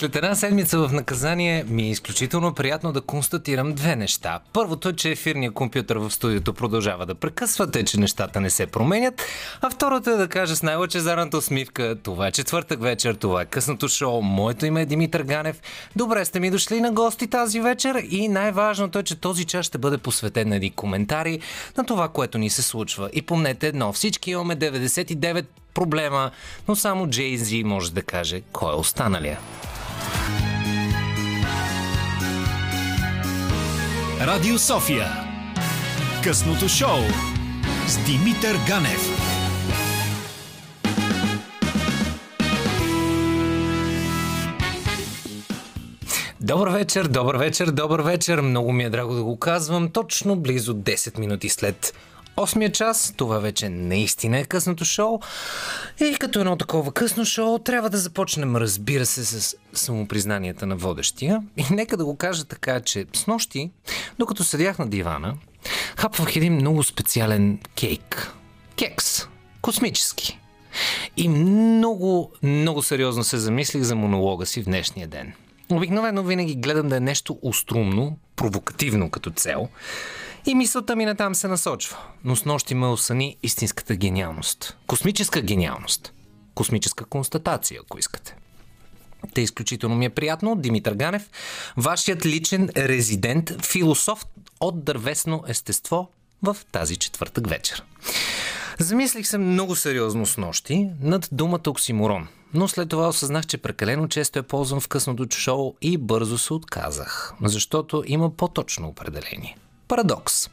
След една седмица в наказание ми е изключително приятно да констатирам две неща. Първото е, че ефирният компютър в студиото продължава да прекъсва, тъй че нещата не се променят. А второто е да кажа с най-лъчезарната усмивка, това е четвъртък вечер, това е късното шоу, моето име е Димитър Ганев. Добре сте ми дошли на гости тази вечер и най-важното е, че този час ще бъде посветен на един коментари на това, което ни се случва. И помнете едно, всички имаме 99 проблема, но само Джей Зи може да каже кой е останалия. Радио София. Късното шоу с Димитър Ганев. Добър вечер, добър вечер, добър вечер. Много ми е драго да го казвам. Точно близо 10 минути след 8 час. Това вече наистина е късното шоу. И като едно такова късно шоу, трябва да започнем, разбира се, с самопризнанията на водещия. И нека да го кажа така, че с нощи, докато седях на дивана, хапвах един много специален кейк. Кекс. Космически. И много, много сериозно се замислих за монолога си в днешния ден. Обикновено винаги гледам да е нещо уструмно, провокативно като цел. И мисълта ми натам се насочва. Но с нощи ме осъни истинската гениалност. Космическа гениалност. Космическа констатация, ако искате. Те изключително ми е приятно. Димитър Ганев, вашият личен резидент, философ от дървесно естество в тази четвъртък вечер. Замислих се много сериозно с нощи над думата оксиморон, но след това осъзнах, че прекалено често е ползвам в късното шоу и бързо се отказах, защото има по-точно определение. Парадокс.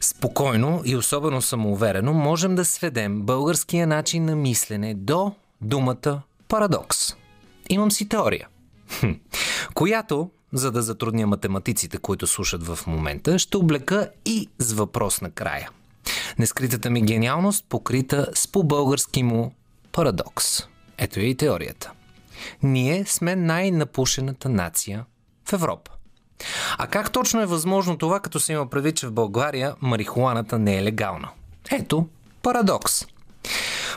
Спокойно и особено самоуверено можем да сведем българския начин на мислене до думата парадокс. Имам си теория, която, за да затрудня математиците, които слушат в момента, ще облека и с въпрос на края. Нескритата ми гениалност покрита с по-български му парадокс. Ето е и теорията. Ние сме най-напушената нация в Европа. А как точно е възможно това, като се има предвид, че в България марихуаната не е легална? Ето, парадокс.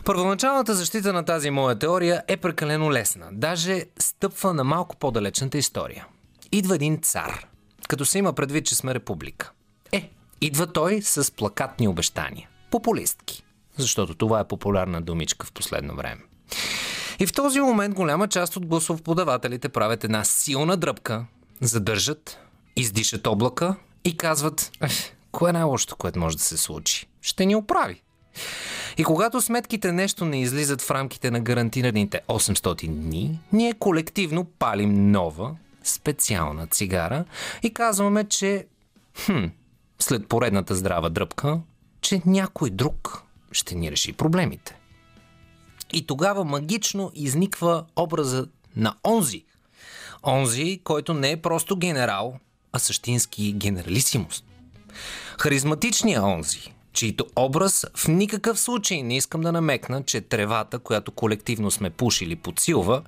Първоначалната защита на тази моя теория е прекалено лесна. Даже стъпва на малко по-далечната история. Идва един цар, като се има предвид, че сме република. Е, идва той с плакатни обещания. Популистки. Защото това е популярна думичка в последно време. И в този момент голяма част от гласоподавателите правят една силна дръпка, задържат, издишат облака и казват, кое е най-лошото, което може да се случи? Ще ни оправи. И когато сметките нещо не излизат в рамките на гарантираните 800 дни, ние колективно палим нова, специална цигара и казваме, че хм, след поредната здрава дръпка, че някой друг ще ни реши проблемите. И тогава магично изниква образа на онзи. Онзи, който не е просто генерал, а същински генералисимост. Харизматичният онзи, чийто образ в никакъв случай не искам да намекна, че тревата, която колективно сме пушили, подсилва,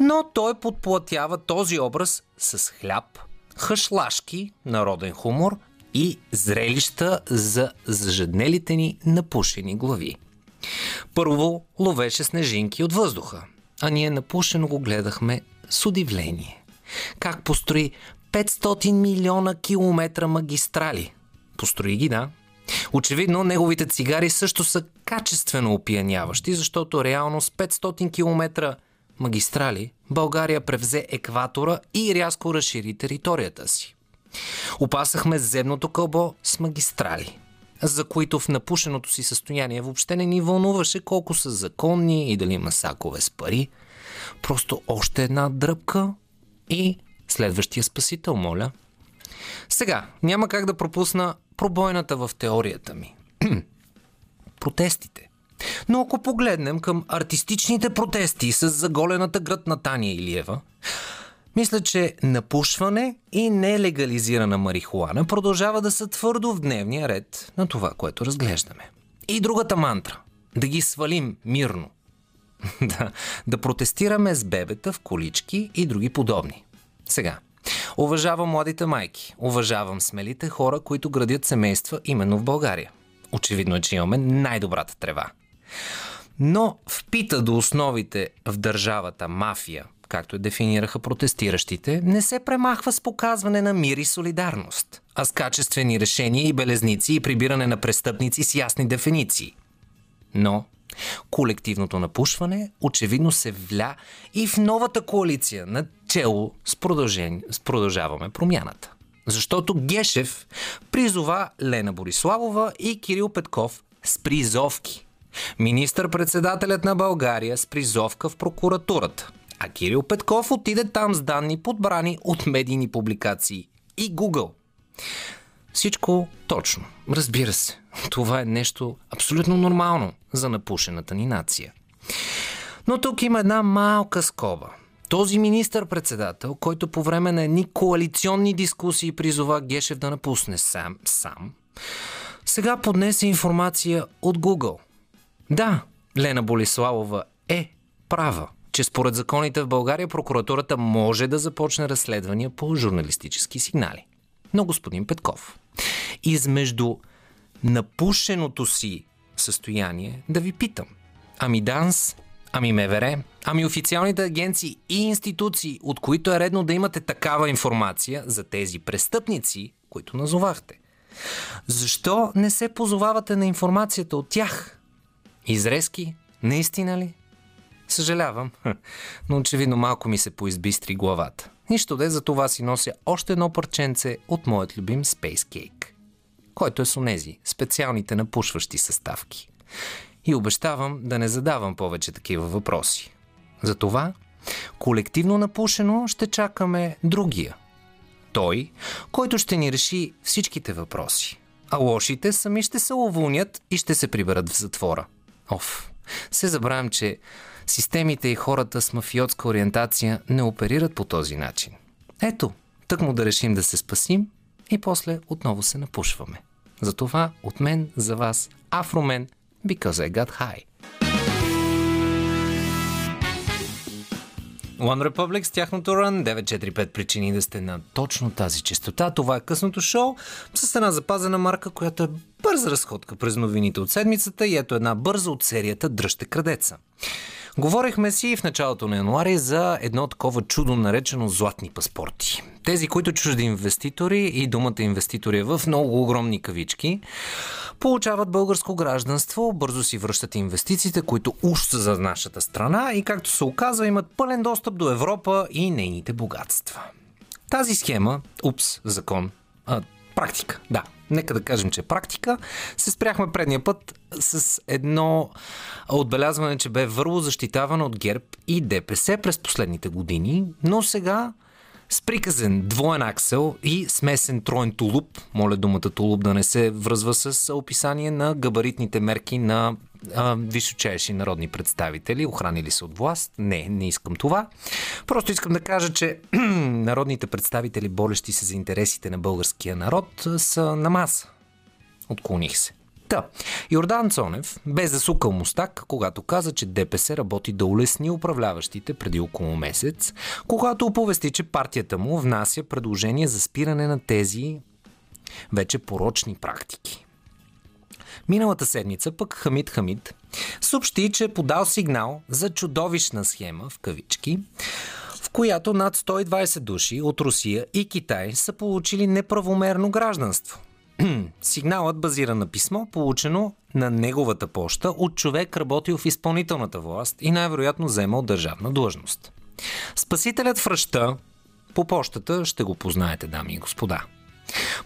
но той подплатява този образ с хляб, хъшлашки, народен хумор и зрелища за зажеднелите ни напушени глави. Първо ловеше снежинки от въздуха, а ние напушено го гледахме с удивление. Как построи 500 милиона километра магистрали. Построи ги, да. Очевидно, неговите цигари също са качествено опияняващи, защото реално с 500 км магистрали България превзе екватора и рязко разшири територията си. Опасахме земното кълбо с магистрали, за които в напушеното си състояние въобще не ни вълнуваше колко са законни и дали има сакове с пари. Просто още една дръпка и следващия спасител, моля. Сега, няма как да пропусна пробойната в теорията ми. Протестите. Но ако погледнем към артистичните протести с заголената град на Таня Илиева, мисля, че напушване и нелегализирана марихуана продължава да са твърдо в дневния ред на това, което разглеждаме. И другата мантра – да ги свалим мирно. да, да протестираме с бебета в колички и други подобни. Сега, уважавам младите майки, уважавам смелите хора, които градят семейства именно в България. Очевидно е, че имаме най-добрата трева. Но впита до основите в държавата мафия, както дефинираха протестиращите, не се премахва с показване на мир и солидарност, а с качествени решения и белезници и прибиране на престъпници с ясни дефиниции. Но колективното напушване очевидно се вля и в новата коалиция на чело с, с продължаваме промяната. Защото Гешев призова Лена Бориславова и Кирил Петков с призовки. Министър-председателят на България с призовка в прокуратурата. А Кирил Петков отиде там с данни подбрани от медийни публикации и Google. Всичко точно. Разбира се, това е нещо абсолютно нормално за напушената ни нация. Но тук има една малка скоба. Този министър-председател, който по време на едни коалиционни дискусии призова Гешев да напусне сам, сам сега поднесе информация от Google. Да, Лена Болиславова е права, че според законите в България прокуратурата може да започне разследвания по журналистически сигнали. Но господин Петков, измежду напушеното си състояние да ви питам. Ами ДАНС, ами МВР, ами официалните агенции и институции, от които е редно да имате такава информация за тези престъпници, които назовахте. Защо не се позовавате на информацията от тях? Изрезки? Наистина ли? Съжалявам, но очевидно малко ми се поизбистри главата. Нищо де, за това си нося още едно парченце от моят любим Space Cake, който е с онези специалните напушващи съставки. И обещавам да не задавам повече такива въпроси. Затова, колективно напушено, ще чакаме другия. Той, който ще ни реши всичките въпроси. А лошите сами ще се уволнят и ще се приберат в затвора. Оф, се забравям, че системите и хората с мафиотска ориентация не оперират по този начин. Ето, тък му да решим да се спасим и после отново се напушваме. Затова от мен за вас Афромен, because I got high. One Republic с тяхното Run 945 причини да сте на точно тази частота. Това е късното шоу с една запазена марка, която е бърза разходка през новините от седмицата и ето една бърза от серията Дръжте крадеца. Говорихме си в началото на януари за едно такова чудо наречено златни паспорти. Тези, които чужди инвеститори и думата инвеститори е в много огромни кавички, получават българско гражданство, бързо си връщат инвестициите, които уж са за нашата страна и както се оказва имат пълен достъп до Европа и нейните богатства. Тази схема, упс, закон, а, практика, да, нека да кажем, че практика, се спряхме предния път с едно отбелязване, че бе върло защитавано от ГЕРБ и ДПС през последните години, но сега с приказен двоен аксел и смесен троен тулуп, моля думата тулуп да не се връзва с описание на габаритните мерки на височайши народни представители, охранили се от власт. Не, не искам това. Просто искам да кажа, че народните представители, болещи се за интересите на българския народ, са на маса. Отклоних се. Та, Йордан Цонев бе засукал мустак, когато каза, че ДПС работи да улесни управляващите преди около месец, когато оповести, че партията му внася предложение за спиране на тези вече порочни практики. Миналата седмица пък Хамид Хамид съобщи, че е подал сигнал за чудовищна схема, в кавички, в която над 120 души от Русия и Китай са получили неправомерно гражданство. Сигналът базира на писмо, получено на неговата поща от човек, работил в изпълнителната власт и най-вероятно вземал държавна длъжност. Спасителят в ръща по почтата ще го познаете, дами и господа.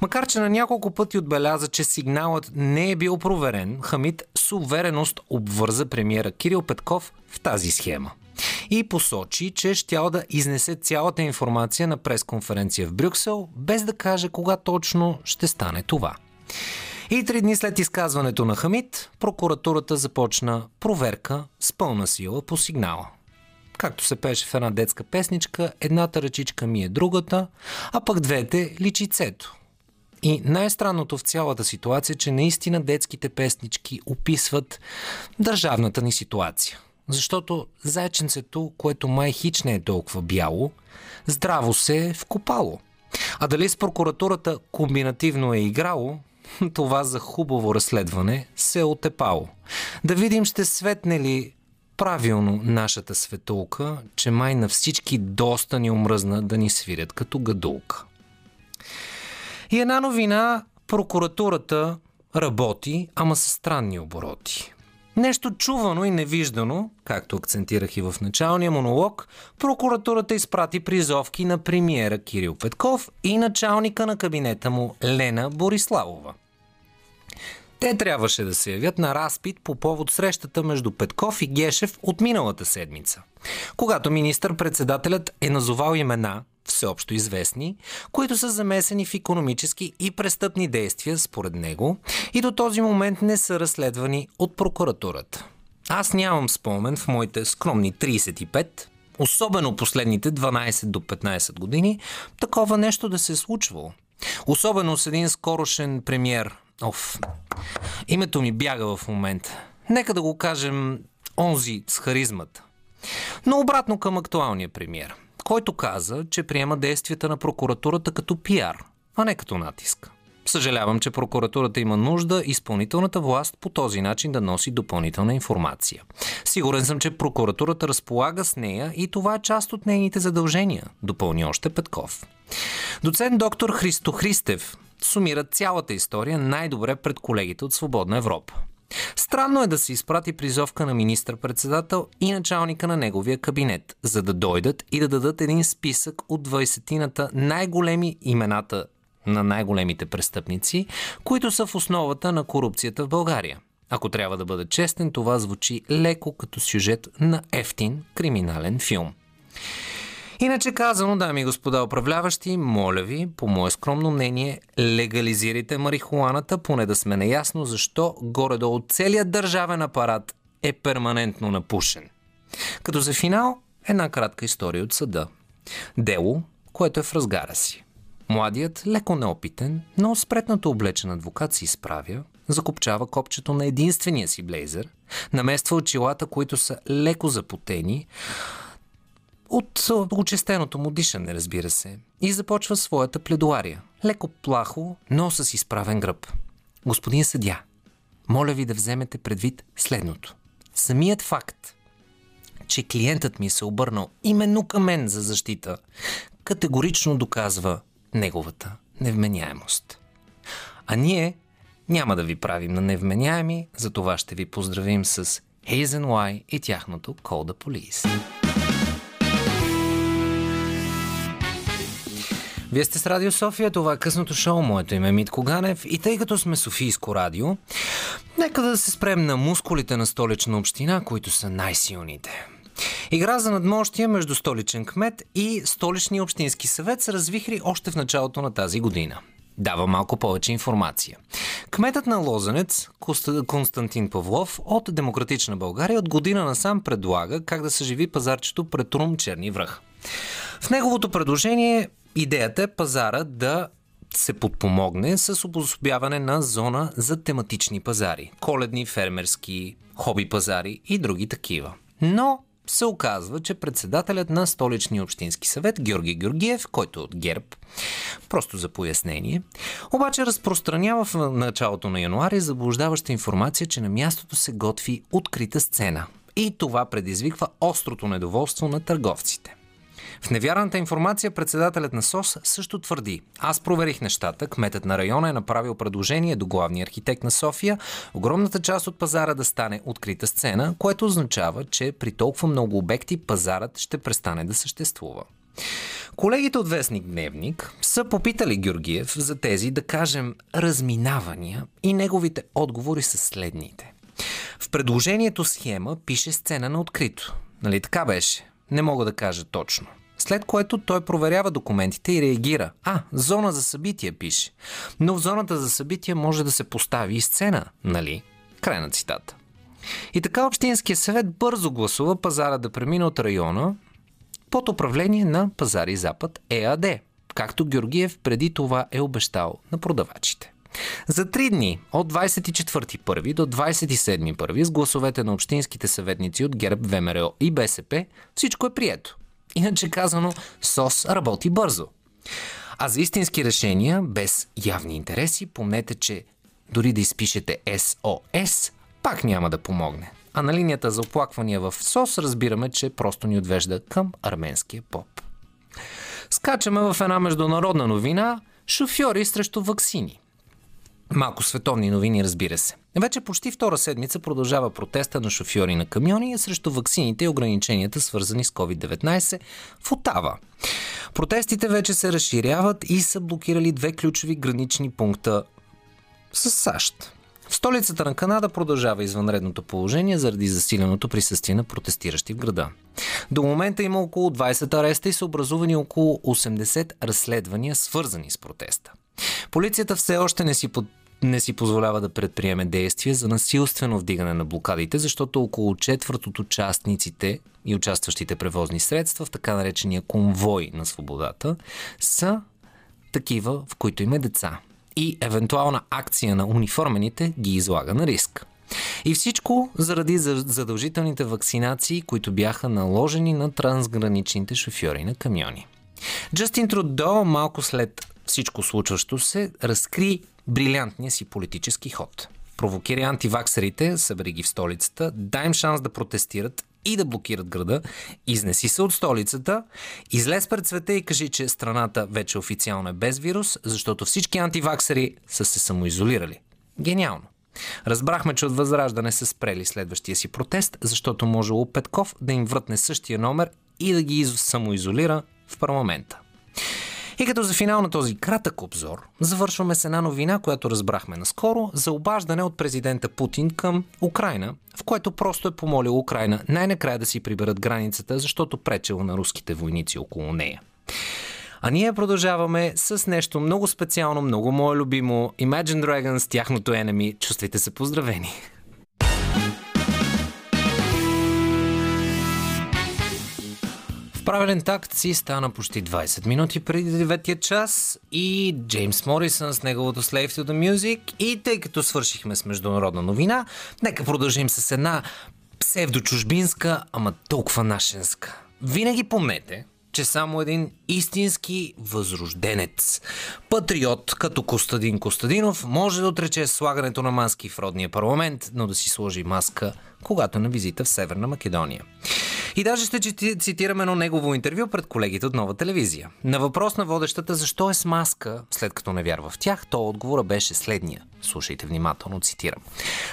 Макар, че на няколко пъти отбеляза, че сигналът не е бил проверен, Хамид с увереност обвърза премиера Кирил Петков в тази схема. И посочи, че щял да изнесе цялата информация на пресконференция в Брюксел, без да каже кога точно ще стане това. И три дни след изказването на Хамид, прокуратурата започна проверка с пълна сила по сигнала. Както се пеше в една детска песничка, едната ръчичка ми е другата, а пък двете личицето. И най-странното в цялата ситуация, е, че наистина детските песнички описват държавната ни ситуация. Защото зайченцето, което май хич не е толкова бяло, здраво се е вкопало. А дали с прокуратурата комбинативно е играло, това за хубаво разследване се е отепало. Да видим ще светне ли правилно нашата светулка, че май на всички доста ни омръзна да ни свирят като гадулка. И една новина, прокуратурата работи, ама с странни обороти. Нещо чувано и невиждано, както акцентирах и в началния монолог, прокуратурата изпрати призовки на премиера Кирил Петков и началника на кабинета му Лена Бориславова. Те трябваше да се явят на разпит по повод срещата между Петков и Гешев от миналата седмица, когато министър-председателят е назовал имена всеобщо известни, които са замесени в економически и престъпни действия, според него, и до този момент не са разследвани от прокуратурата. Аз нямам спомен в моите скромни 35, особено последните 12 до 15 години, такова нещо да се е случвало. Особено с един скорошен премьер. Оф, името ми бяга в момента. Нека да го кажем онзи с харизмата. Но обратно към актуалния премьер – който каза, че приема действията на прокуратурата като пиар, а не като натиск. Съжалявам, че прокуратурата има нужда изпълнителната власт по този начин да носи допълнителна информация. Сигурен съм, че прокуратурата разполага с нея и това е част от нейните задължения, допълни още Петков. Доцент доктор Христо Христев сумира цялата история най-добре пред колегите от Свободна Европа. Странно е да се изпрати призовка на министър-председател и началника на неговия кабинет, за да дойдат и да дадат един списък от 20-тината най-големи имената на най-големите престъпници, които са в основата на корупцията в България. Ако трябва да бъда честен, това звучи леко като сюжет на ефтин криминален филм. Иначе казано, дами и господа управляващи, моля ви, по мое скромно мнение, легализирайте марихуаната, поне да сме наясно защо горе-долу целият държавен апарат е перманентно напушен. Като за финал, една кратка история от съда. Дело, което е в разгара си. Младият, леко неопитен, но спретнато облечен адвокат се изправя, закопчава копчето на единствения си блейзър, намества очилата, които са леко запотени, от очестеното му дишане, разбира се, и започва своята пледуария. Леко плахо, но с изправен гръб. Господин съдя, моля ви да вземете предвид следното. Самият факт, че клиентът ми се обърнал именно към мен за защита, категорично доказва неговата невменяемост. А ние няма да ви правим на невменяеми, за това ще ви поздравим с Hazen Y и тяхното Call the Police. Вие сте с Радио София, това е късното шоу, моето име е Митко Ганев и тъй като сме Софийско радио, нека да се спрем на мускулите на столична община, които са най-силните. Игра за надмощия между столичен кмет и столичния общински съвет се развихри още в началото на тази година. Дава малко повече информация. Кметът на Лозенец, Константин Павлов от Демократична България от година насам предлага как да съживи пазарчето пред Рум Черни връх. В неговото предложение Идеята е пазара да се подпомогне с обособяване на зона за тематични пазари. Коледни, фермерски, хоби пазари и други такива. Но се оказва, че председателят на столичния общински съвет Георги Георгиев, който е от ГЕРБ, просто за пояснение, обаче разпространява в началото на януари заблуждаваща информация, че на мястото се готви открита сцена. И това предизвиква острото недоволство на търговците. В невярната информация председателят на СОС също твърди. Аз проверих нещата. Кметът на района е направил предложение до главния архитект на София огромната част от пазара да стане открита сцена, което означава, че при толкова много обекти пазарът ще престане да съществува. Колегите от Вестник Дневник са попитали Георгиев за тези, да кажем, разминавания и неговите отговори са следните. В предложението схема пише сцена на открито. Нали така беше? Не мога да кажа точно. След което той проверява документите и реагира. А, зона за събитие пише. Но в зоната за събитие може да се постави и сцена, нали? Край на цитата. И така Общинския съвет бързо гласува пазара да премине от района под управление на Пазари Запад ЕАД, както Георгиев преди това е обещал на продавачите. За три дни, от 24 първи до 27 първи, с гласовете на общинските съветници от ГЕРБ, ВМРО и БСП, всичко е прието. Иначе казано, СОС работи бързо. А за истински решения, без явни интереси, помнете, че дори да изпишете СОС, пак няма да помогне. а на линията за оплаквания в СОС разбираме, че просто ни отвежда към арменския поп. Скачаме в една международна новина шофьори срещу ваксини. Малко световни новини, разбира се. Вече почти втора седмица продължава протеста на шофьори на камиони срещу ваксините и ограниченията, свързани с COVID-19 в Отава. Протестите вече се разширяват и са блокирали две ключови гранични пункта с САЩ. В столицата на Канада продължава извънредното положение заради засиленото присъствие на протестиращи в града. До момента има около 20 ареста и са образувани около 80 разследвания, свързани с протеста. Полицията все още не си, под... не си позволява да предприеме действия за насилствено вдигане на блокадите, защото около четвърт от участниците и участващите превозни средства в така наречения конвой на свободата са такива, в които има деца. И евентуална акция на униформените ги излага на риск. И всичко заради задължителните вакцинации, които бяха наложени на трансграничните шофьори на камиони. Джастин Трудо малко след всичко случващо се разкри брилянтния си политически ход. Провокира антиваксерите, събери ги в столицата, дай им шанс да протестират и да блокират града, изнеси се от столицата, излез пред света и кажи, че страната вече официално е без вирус, защото всички антиваксери са се самоизолирали. Гениално. Разбрахме, че от Възраждане са спрели следващия си протест, защото можело Петков да им вратне същия номер и да ги самоизолира в парламента. И като за финал на този кратък обзор, завършваме с една новина, която разбрахме наскоро за обаждане от президента Путин към Украина, в което просто е помолил Украина най-накрая да си приберат границата, защото пречело на руските войници около нея. А ние продължаваме с нещо много специално, много мое любимо Imagine Dragons, тяхното enemy. Чувствайте се поздравени! Правилен такт си стана почти 20 минути преди 9 час и Джеймс Морисън с неговото Slave to the Music и тъй като свършихме с международна новина, нека продължим с една псевдочужбинска, ама толкова нашенска. Винаги помнете, че само един истински възрожденец, патриот като Костадин Костадинов, може да отрече слагането на маски в родния парламент, но да си сложи маска, когато на визита в Северна Македония. И даже ще цитирам едно негово интервю пред колегите от нова телевизия. На въпрос на водещата защо е с маска, след като не вярва в тях, то отговора беше следния. Слушайте внимателно, цитирам.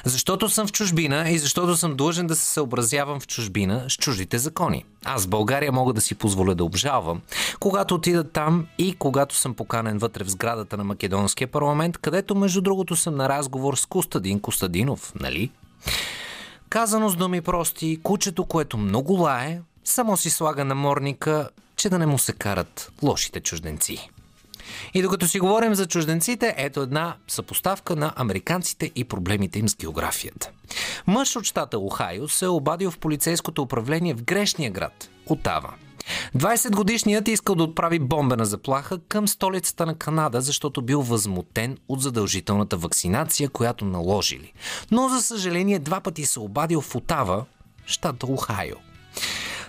Защото съм в чужбина и защото съм длъжен да се съобразявам в чужбина с чуждите закони. Аз в България мога да си позволя да обжалвам, когато отида там и когато съм поканен вътре в сградата на Македонския парламент, където между другото съм на разговор с Костадин Костадинов, нали? Казано с думи прости, кучето, което много лае, само си слага наморника, че да не му се карат лошите чужденци. И докато си говорим за чужденците, ето една съпоставка на американците и проблемите им с географията. Мъж от щата Охайо се е обадил в полицейското управление в грешния град – Отава. 20-годишният искал да отправи бомбена заплаха към столицата на Канада, защото бил възмутен от задължителната вакцинация, която наложили. Но, за съжаление, два пъти се обадил в Отава, щата Охайо.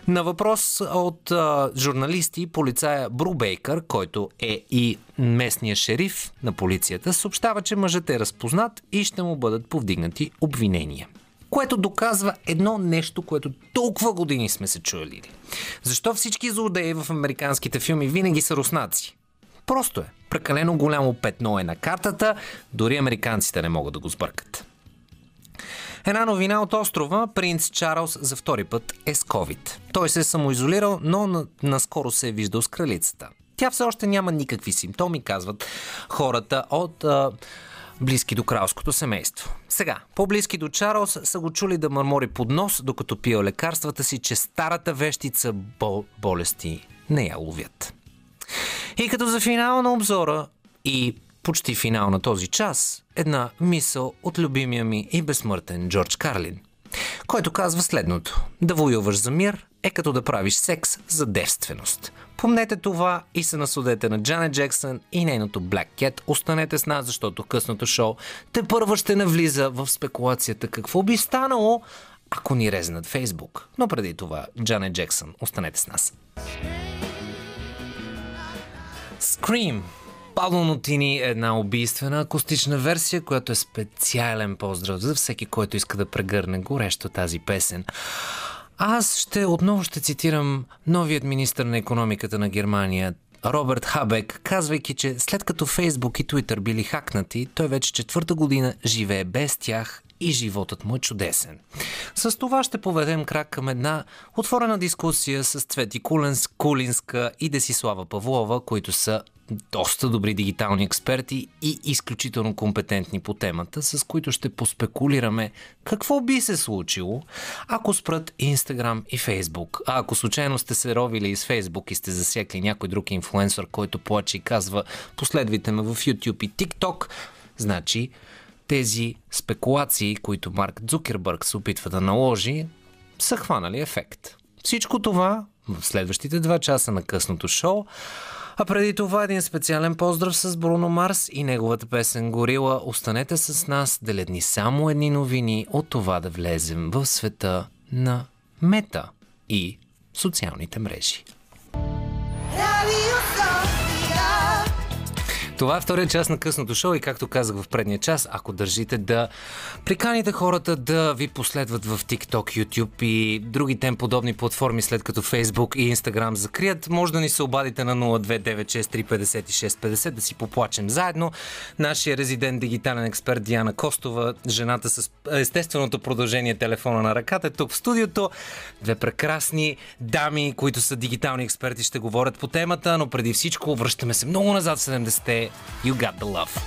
На въпрос от а, журналисти, полицая Бру Бейкър, който е и местния шериф на полицията, съобщава, че мъжът е разпознат и ще му бъдат повдигнати обвинения което доказва едно нещо, което толкова години сме се чули. Защо всички злодеи в американските филми винаги са руснаци? Просто е. Прекалено голямо петно е на картата, дори американците не могат да го сбъркат. Една новина от острова. Принц Чарлз за втори път е с COVID. Той се е самоизолирал, но наскоро се е виждал с кралицата. Тя все още няма никакви симптоми, казват хората от а, близки до кралското семейство. Сега, по-близки до Чарлз са го чули да мърмори под нос, докато пие лекарствата си, че старата вещица бол- болести не я ловят. И като за финал на обзора и почти финал на този час, една мисъл от любимия ми и безсмъртен Джордж Карлин, който казва следното. Да воюваш за мир е като да правиш секс за девственост. Помнете това и се насудете на Джанет Джексън и нейното Black Cat. Останете с нас, защото късното шоу те първо ще навлиза в спекулацията какво би станало, ако ни резнат Фейсбук. Но преди това, Джанет Джексън, останете с нас. Scream Нотини е една убийствена акустична версия, която е специален поздрав за всеки, който иска да прегърне горещо тази песен. Аз ще отново ще цитирам новият министр на економиката на Германия, Роберт Хабек, казвайки, че след като Фейсбук и Твитър били хакнати, той вече четвърта година живее без тях и животът му е чудесен. С това ще поведем крак към една отворена дискусия с Цвети Куленс, Кулинска и Десислава Павлова, които са доста добри дигитални експерти и изключително компетентни по темата, с които ще поспекулираме какво би се случило, ако спрат Instagram и Facebook. А ако случайно сте се ровили из Facebook и сте засекли някой друг инфлуенсър, който плаче и казва последвайте ме в YouTube и TikTok, значи тези спекулации, които Марк Цукербърг се опитва да наложи, са хванали ефект. Всичко това в следващите два часа на късното шоу. А преди това един специален поздрав с Бруно Марс и неговата песен Горила. Останете с нас, да ни само едни новини от това да влезем в света на мета и социалните мрежи. Това е втория част на късното шоу и както казах в предния час, ако държите да приканите хората да ви последват в TikTok, YouTube и други тем подобни платформи, след като Facebook и Instagram закрият, може да ни се обадите на 029635650 да си поплачем заедно. Нашия резидент дигитален експерт Диана Костова, жената с естественото продължение телефона на ръката, е тук в студиото. Две прекрасни дами, които са дигитални експерти, ще говорят по темата, но преди всичко връщаме се много назад в 70-те You Got the Love.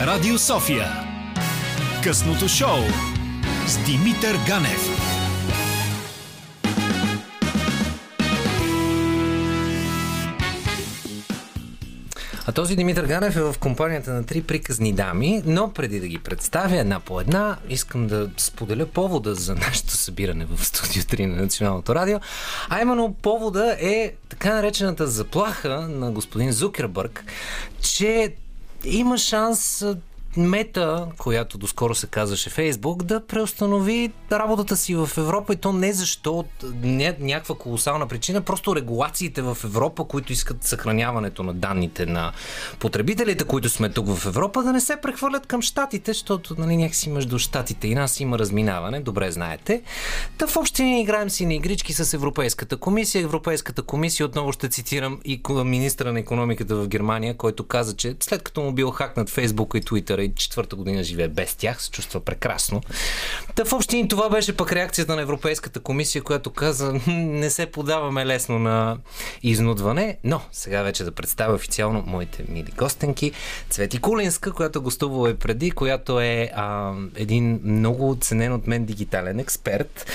Радио София. Късното шоу с Димитър Ганев. А този Димитър Ганев е в компанията на три приказни дами, но преди да ги представя една по една, искам да споделя повода за нашето събиране в студио 3 на Националното радио. А именно повода е така наречената заплаха на господин Зукербърг, че има шанс мета, която доскоро се казваше Фейсбук, да преустанови работата си в Европа и то не защо от ня- някаква колосална причина, просто регулациите в Европа, които искат съхраняването на данните на потребителите, които сме тук в Европа, да не се прехвърлят към щатите, защото нали, някакси между щатите и нас има разминаване, добре знаете. Та в общини играем си на игрички с Европейската комисия. Европейската комисия, отново ще цитирам и министра на економиката в Германия, който каза, че след като му бил хакнат Фейсбук и Твитъра Четвърта година живее без тях, се чувства прекрасно. Та в общини това беше пък реакцията на Европейската комисия, която каза не се подаваме лесно на изнудване, но сега вече да представя официално моите мили гостенки. Цвети Кулинска, която гостувала и преди, която е а, един много оценен от мен дигитален експерт.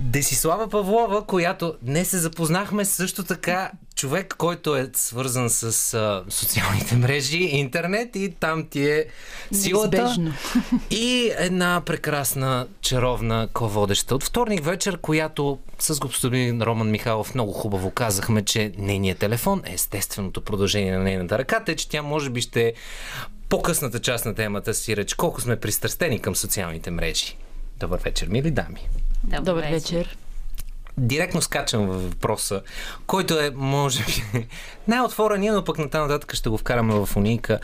Десислава Павлова, която не се запознахме също така човек, който е свързан с а, социалните мрежи, интернет и там ти е силата. Неизбежно. И една прекрасна, чаровна ководеща от вторник вечер, която с господин Роман Михайлов много хубаво казахме, че нейният телефон е естественото продължение на нейната ръка, тъй че тя може би ще е по-късната част на темата си реч, колко сме пристрастени към социалните мрежи. Добър вечер, мили дами. Добър, Добър вечер. Директно скачам във въпроса, който е, може би, най-отворения, но пък нататък ще го вкараме в уника.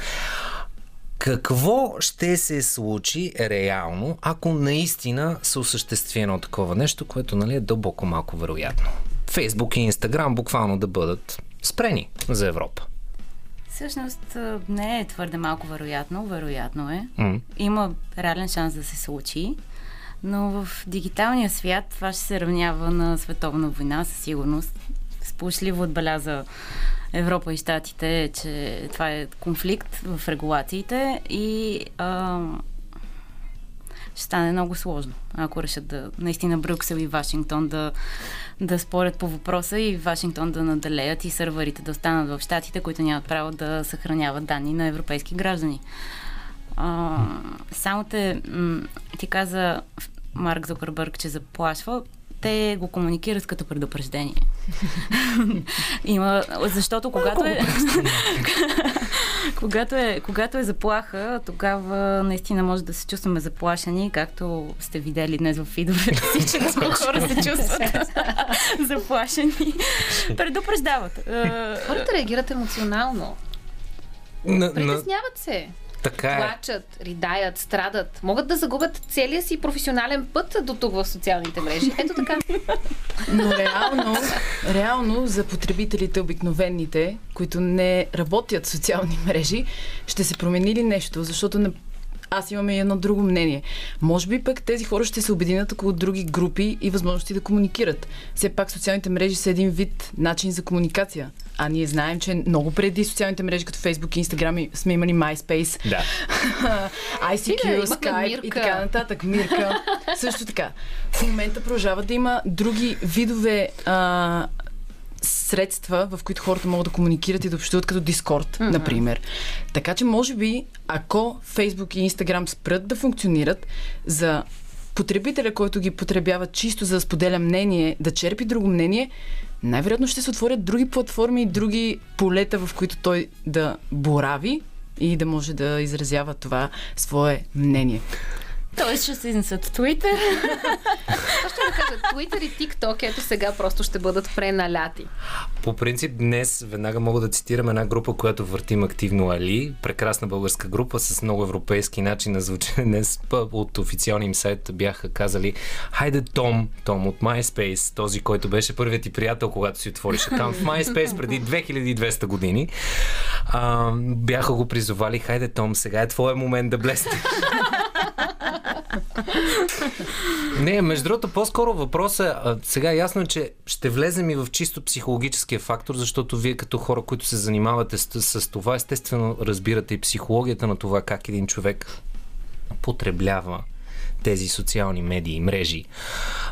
Какво ще се случи реално, ако наистина се осъществи едно такова нещо, което нали, е дълбоко малко вероятно? Фейсбук и Инстаграм буквално да бъдат спрени за Европа. Всъщност не е твърде малко вероятно, вероятно е. Mm. Има реален шанс да се случи. Но в дигиталния свят това ще се равнява на световна война със сигурност. Сполучливо отбеляза Европа и Штатите, че това е конфликт в регулациите и а, ще стане много сложно, ако решат да наистина Брюксел и Вашингтон да, да спорят по въпроса и Вашингтон да наделеят и сървърите да останат в Штатите, които нямат право да съхраняват данни на европейски граждани. А, само те, м- ти каза Марк Зукърбърг, че заплашва. те го комуникират като предупреждение. Има, защото когато е, когато е, когато е заплаха, тогава наистина може да се чувстваме заплашени, както сте видели днес в фидовете си, че много хора се чувстват заплашени. Предупреждават. Хората реагират емоционално. Притесняват се. Така е. Плачат, ридаят, страдат. Могат да загубят целия си професионален път до тук в социалните мрежи. Ето така. Но реално, реално за потребителите, обикновените, които не работят в социални мрежи, ще се промени ли нещо? Защото на аз имам и едно друго мнение. Може би пък тези хора ще се обединят около други групи и възможности да комуникират. Все пак социалните мрежи са един вид начин за комуникация. А ние знаем, че много преди социалните мрежи, като Facebook и Instagram, сме имали MySpace, да. ICQ, Skype и така нататък. Мирка. Също така. В момента продължава да има други видове а, средства, в които хората могат да комуникират и да общуват, като Discord, mm-hmm. например. Така че, може би, ако Facebook и Instagram спрат да функционират за потребителя, който ги потребява чисто за да споделя мнение, да черпи друго мнение, най-вероятно ще се отворят други платформи и други полета, в които той да борави и да може да изразява това свое мнение. Тоест ще се изнесат Twitter. ще да кажа, Twitter и TikTok ето сега просто ще бъдат преналяти. По принцип днес веднага мога да цитирам една група, която въртим активно Али. Прекрасна българска група с много европейски начин на звучене. Днес от официалния им сайт бяха казали Хайде Том, Том от MySpace, този, който беше първият ти приятел, когато си отвориш аккаунт в MySpace преди 2200 години. А, бяха го призовали, хайде Том, сега е твоя момент да блесне. Не, между другото, по-скоро въпросът е, сега е ясно, че ще влезем и в чисто психологическия фактор, защото вие като хора, които се занимавате с, с това, естествено разбирате и психологията на това как един човек потреблява тези социални медии и мрежи.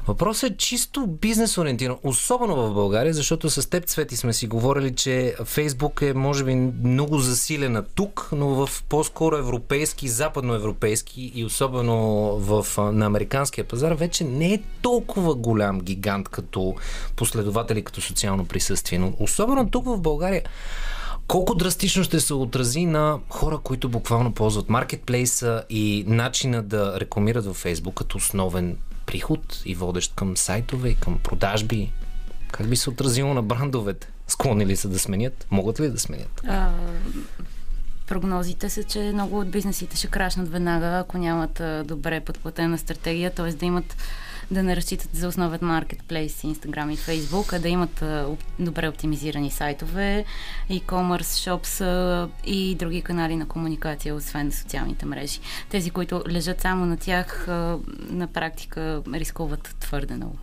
Въпросът е чисто бизнес ориентиран, особено в България, защото с теб, Цвети, сме си говорили, че Фейсбук е, може би, много засилена тук, но в по-скоро европейски, западноевропейски и особено в, на американския пазар вече не е толкова голям гигант като последователи, като социално присъствие. Но особено тук в България колко драстично ще се отрази на хора, които буквално ползват маркетплейса и начина да рекламират във Фейсбук като основен приход и водещ към сайтове и към продажби? Как би се отразило на брандовете? Склонни ли са да сменят? Могат ли да сменят? А, прогнозите са, че много от бизнесите ще крашнат веднага, ако нямат добре подплатена стратегия, т.е. да имат да не разчитат за основен маркетплейс, Instagram и Facebook, а да имат добре оптимизирани сайтове, e-commerce, shops и други канали на комуникация, освен социалните мрежи. Тези, които лежат само на тях, на практика рискуват твърде много.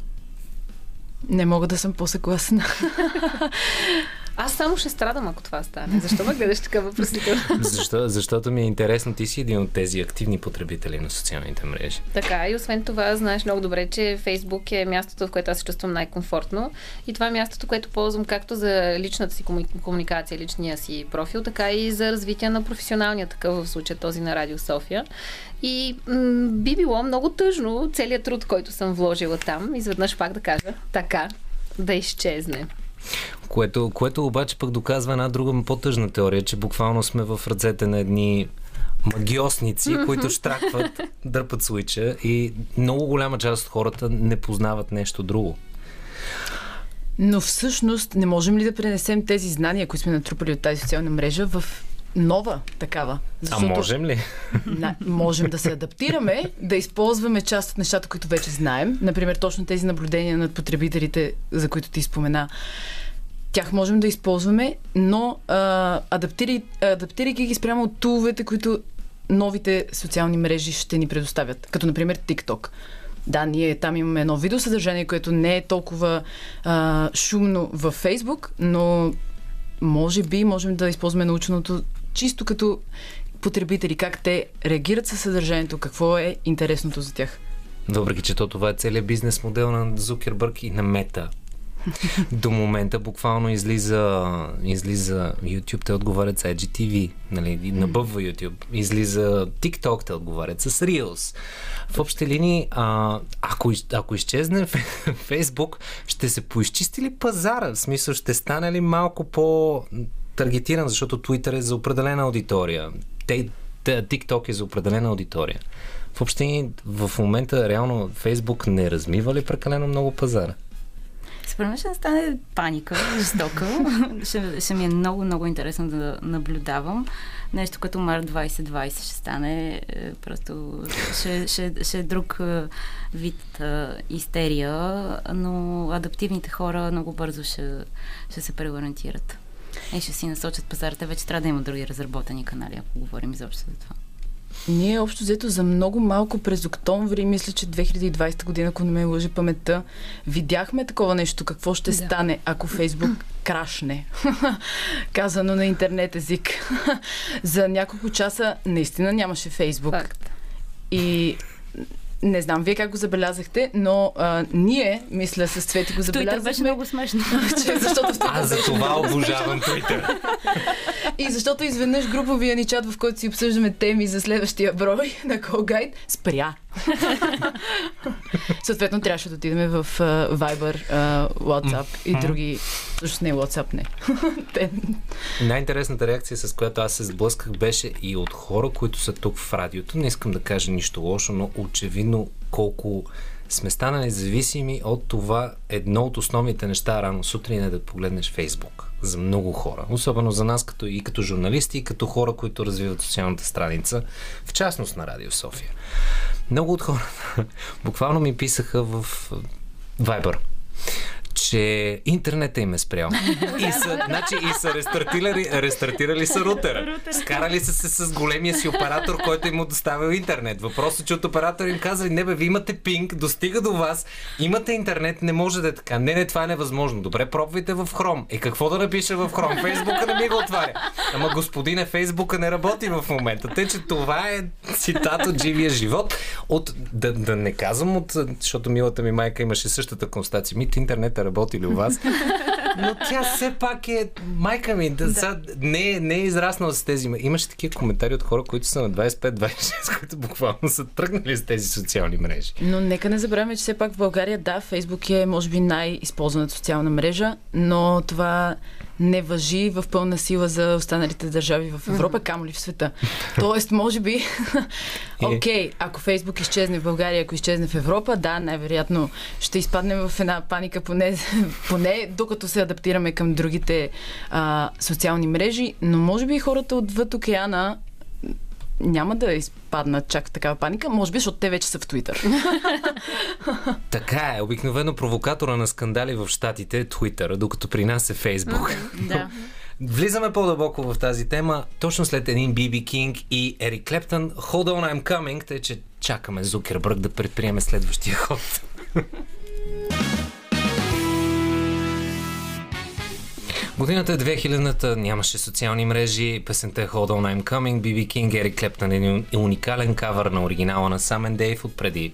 Не мога да съм по-съгласна. Аз само ще страдам, ако това стане. Защо ме гледаш така въпросително? Защо, защото ми е интересно. Ти си един от тези активни потребители на социалните мрежи. Така, и освен това, знаеш много добре, че Фейсбук е мястото, в което аз се чувствам най-комфортно. И това е мястото, което ползвам както за личната си комуникация, личния си профил, така и за развитие на професионалния такъв в случая този на Радио София. И м- би било много тъжно целият труд, който съм вложила там, изведнъж пак да кажа така, да изчезне. Което, което обаче пък доказва една друга по-тъжна теория, че буквално сме в ръцете на едни магиосници, mm-hmm. които штракват, дърпат свича и много голяма част от хората не познават нещо друго. Но всъщност не можем ли да пренесем тези знания, които сме натрупали от тази социална мрежа в нова такава. Защото а можем ли? На, можем да се адаптираме, да използваме част от нещата, които вече знаем. Например, точно тези наблюдения над потребителите, за които ти спомена. Тях можем да използваме, но а, адаптирай, адаптирайки ги спрямо от туловете, които новите социални мрежи ще ни предоставят. Като, например, TikTok. Да, ние там имаме едно видеосъдържание, което не е толкова а, шумно във Фейсбук, но може би можем да използваме научното чисто като потребители, как те реагират със съдържанието, какво е интересното за тях. Въпреки, че то това е целият бизнес модел на Зукербърг и на Мета. До момента буквално излиза, излиза YouTube, те отговарят с IGTV, нали, набъбва YouTube. Излиза TikTok, те отговарят с Reels. В общи линии, а, ако, ако изчезне Facebook, ще се поизчисти ли пазара? В смисъл, ще стане ли малко по таргетиран, защото Twitter е за определена аудитория. Те, TikTok е за определена аудитория. Въобще в момента реално Фейсбук не размива ли прекалено много пазара? Според мен ще стане паника, жестока. ще, ще ми е много, много интересно да наблюдавам. Нещо като Март 2020 ще стане е, просто ще, ще, ще е друг е, вид а, истерия, но адаптивните хора много бързо ще, ще се преориентират. И ще си насочат пазарите. Вече трябва да има други разработени канали, ако говорим изобщо за това. Ние общо взето за много малко през октомври, мисля, че 2020 година, ако не ме лъжи паметта, видяхме такова нещо. Какво ще да. стане, ако Фейсбук крашне? Казано на интернет език. за няколко часа наистина нямаше Фейсбук. Факт. И не знам вие как го забелязахте, но а, ние, мисля, с Цвети го забелязахме. Твитър беше много смешно. че, защото в Аз за това обожавам Твитър. И защото изведнъж груповия ни чат, в който си обсъждаме теми за следващия брой на Call Guide, спря. Съответно, трябваше да отидем в uh, Viber, uh, WhatsApp и други. Също не WhatsApp, не. Най-интересната реакция, с която аз се сблъсках, беше и от хора, които са тук в радиото. Не искам да кажа нищо лошо, но очевидно колко сме станали зависими от това едно от основните неща рано сутрин е да погледнеш Фейсбук за много хора. Особено за нас като, и като журналисти, и като хора, които развиват социалната страница, в частност на Радио София. Много от хората буквално ми писаха в Viber че интернета им е спрял. И са, значи, и са рестартирали, рестартирали са рутера. Скарали са се с големия си оператор, който им доставил интернет. Въпросът е, че от оператор им казали, не бе, ви имате пинг, достига до вас, имате интернет, не може да е така. Не, не, това е невъзможно. Добре, пробвайте в Хром. Е, какво да напиша в Хром? Фейсбука не ми го отваря. Ама господине, Фейсбука не работи в момента. Тъй, че това е цитат от живия живот. От, да, да не казвам от, защото милата ми майка имаше същата констатация. Мит интернета работили у вас. Но тя все пак е майка ми. Да, да. не, не е израснала с тези. Имаше такива коментари от хора, които са на 25-26, които буквално са тръгнали с тези социални мрежи. Но нека не забравяме, че все пак в България, да, Фейсбук е може би най-използваната социална мрежа, но това не въжи в пълна сила за останалите държави в Европа, камо ли в света. Тоест, може би, окей, okay, ако Фейсбук изчезне в България, ако изчезне в Европа, да, най-вероятно ще изпаднем в една паника, поне, поне докато се адаптираме към другите а, социални мрежи, но може би хората отвъд океана няма да изпаднат чак такава паника, може би, защото те вече са в Твитър. така е. Обикновено провокатора на скандали в Штатите е Твитър, докато при нас е Фейсбук. да. Влизаме по-дълбоко в тази тема, точно след един Биби Кинг и Ерик Клептън. Hold on, I'm coming, тъй че чакаме Зукербърг да предприеме следващия ход. Годината е 2000-та, нямаше социални мрежи, песента е Hold On I'm Coming, BB King, Ерик Клептън е уникален кавър на оригинала на Самен Дейв от преди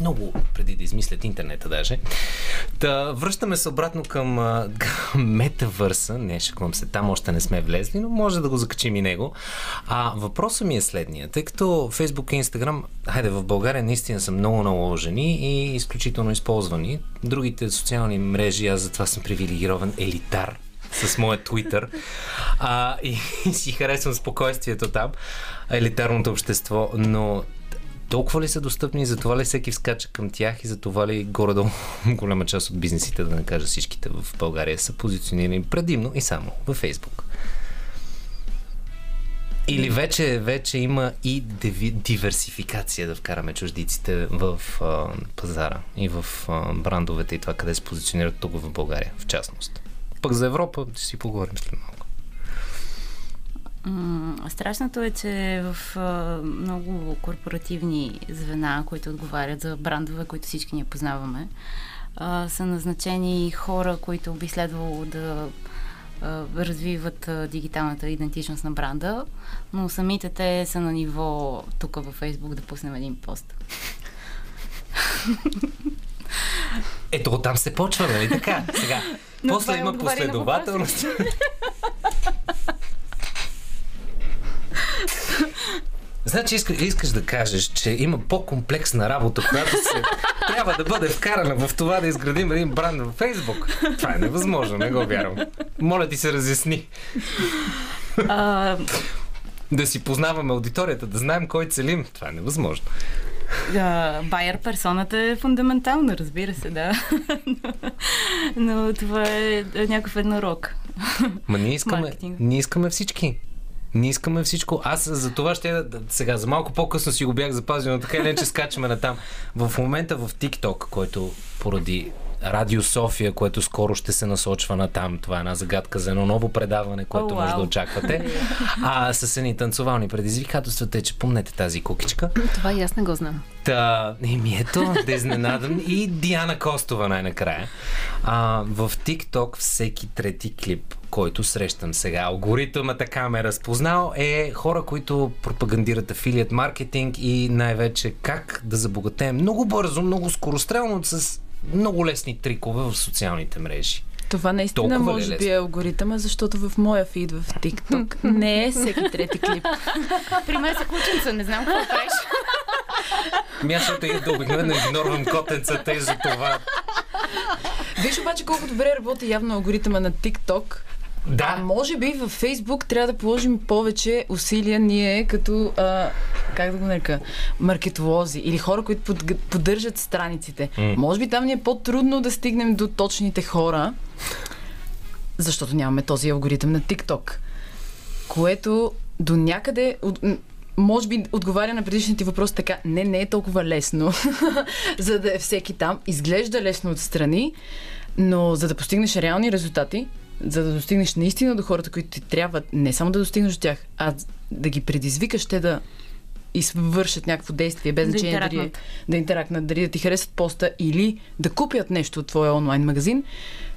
много преди да измислят интернета даже. Да, връщаме се обратно към, към метавърса. Не, шаквам се, там още не сме влезли, но може да го закачим и него. А въпросът ми е следния. Тъй като Facebook и Instagram, хайде, в България наистина са много наложени и изключително използвани. Другите социални мрежи, аз затова съм привилегирован елитар с моят Twitter. А, и, и си харесвам спокойствието там, елитарното общество, но толкова ли са достъпни, за това ли всеки вскача към тях и за това ли горе-долу голяма част от бизнесите, да не кажа всичките в България, са позиционирани предимно и само във Фейсбук? Или вече, вече има и диверсификация да вкараме чуждиците в а, пазара и в а, брандовете и това къде се позиционират тук в България, в частност. Пък за Европа ще си поговорим след малко. Страшното е, че в много корпоративни звена, които отговарят за брандове, които всички ние познаваме, са назначени хора, които би следвало да развиват дигиталната идентичност на бранда, но самите те са на ниво тук във Фейсбук да пуснем един пост. Ето, оттам се почва, нали така? Сега, Но после е има последователност. Значи иска, искаш да кажеш, че има по-комплексна работа, която се трябва да бъде вкарана в това да изградим един бранд във Фейсбук. Това е невъзможно, не го вярвам. Моля ти се разясни. А, Да си познаваме аудиторията, да знаем кой целим. Това е невъзможно. А, байер персоната е фундаментална, разбира се, да. Но това е някакъв еднорог. Ма ние искаме, Маркетинг. ние искаме всички. Ние искаме всичко. Аз за това ще да, да- сега, за малко по-късно си го бях запазил, но така или иначе скачаме на там. В момента в TikTok, който поради Радио София, което скоро ще се насочва на там. Това е една загадка за едно ново предаване, което О, може да очаквате. А с едни танцовални предизвикателства, те, че помнете тази кукичка. Това и аз не го знам. Та, еми ето, да изненадам. И Диана Костова най-накрая. А, в TikTok всеки трети клип, който срещам сега, алгоритъмът така ме е разпознал, е хора, които пропагандират афилият маркетинг и най-вече как да забогатеем много бързо, много скорострелно с много лесни трикове в социалните мрежи. Това наистина Толкова е може би е алгоритъма, защото в моя фид в TikTok не е всеки трети клип. При мен са кученца, не знам какво правиш. Защото и да обикновено игнорвам котенцата и за това. Виж обаче колко добре работи явно алгоритъма на TikTok. А Да, може би във Фейсбук трябва да положим повече усилия ние като, а, как да го нарека, маркетолози или хора, които под, поддържат страниците. М. Може би там ни е по-трудно да стигнем до точните хора, защото нямаме този алгоритъм на TikTok. Което до някъде, може би отговаря на предишния ти въпрос така, не, не е толкова лесно, за да е всеки там. Изглежда лесно отстрани, но за да постигнеш реални резултати, за да достигнеш наистина до хората, които ти трябват, не само да достигнеш до тях, а да ги предизвикаш те да извършат някакво действие, без Да значение дали е- интеракнат. да интеракнат, дали да ти харесат поста или да купят нещо от твоя онлайн магазин,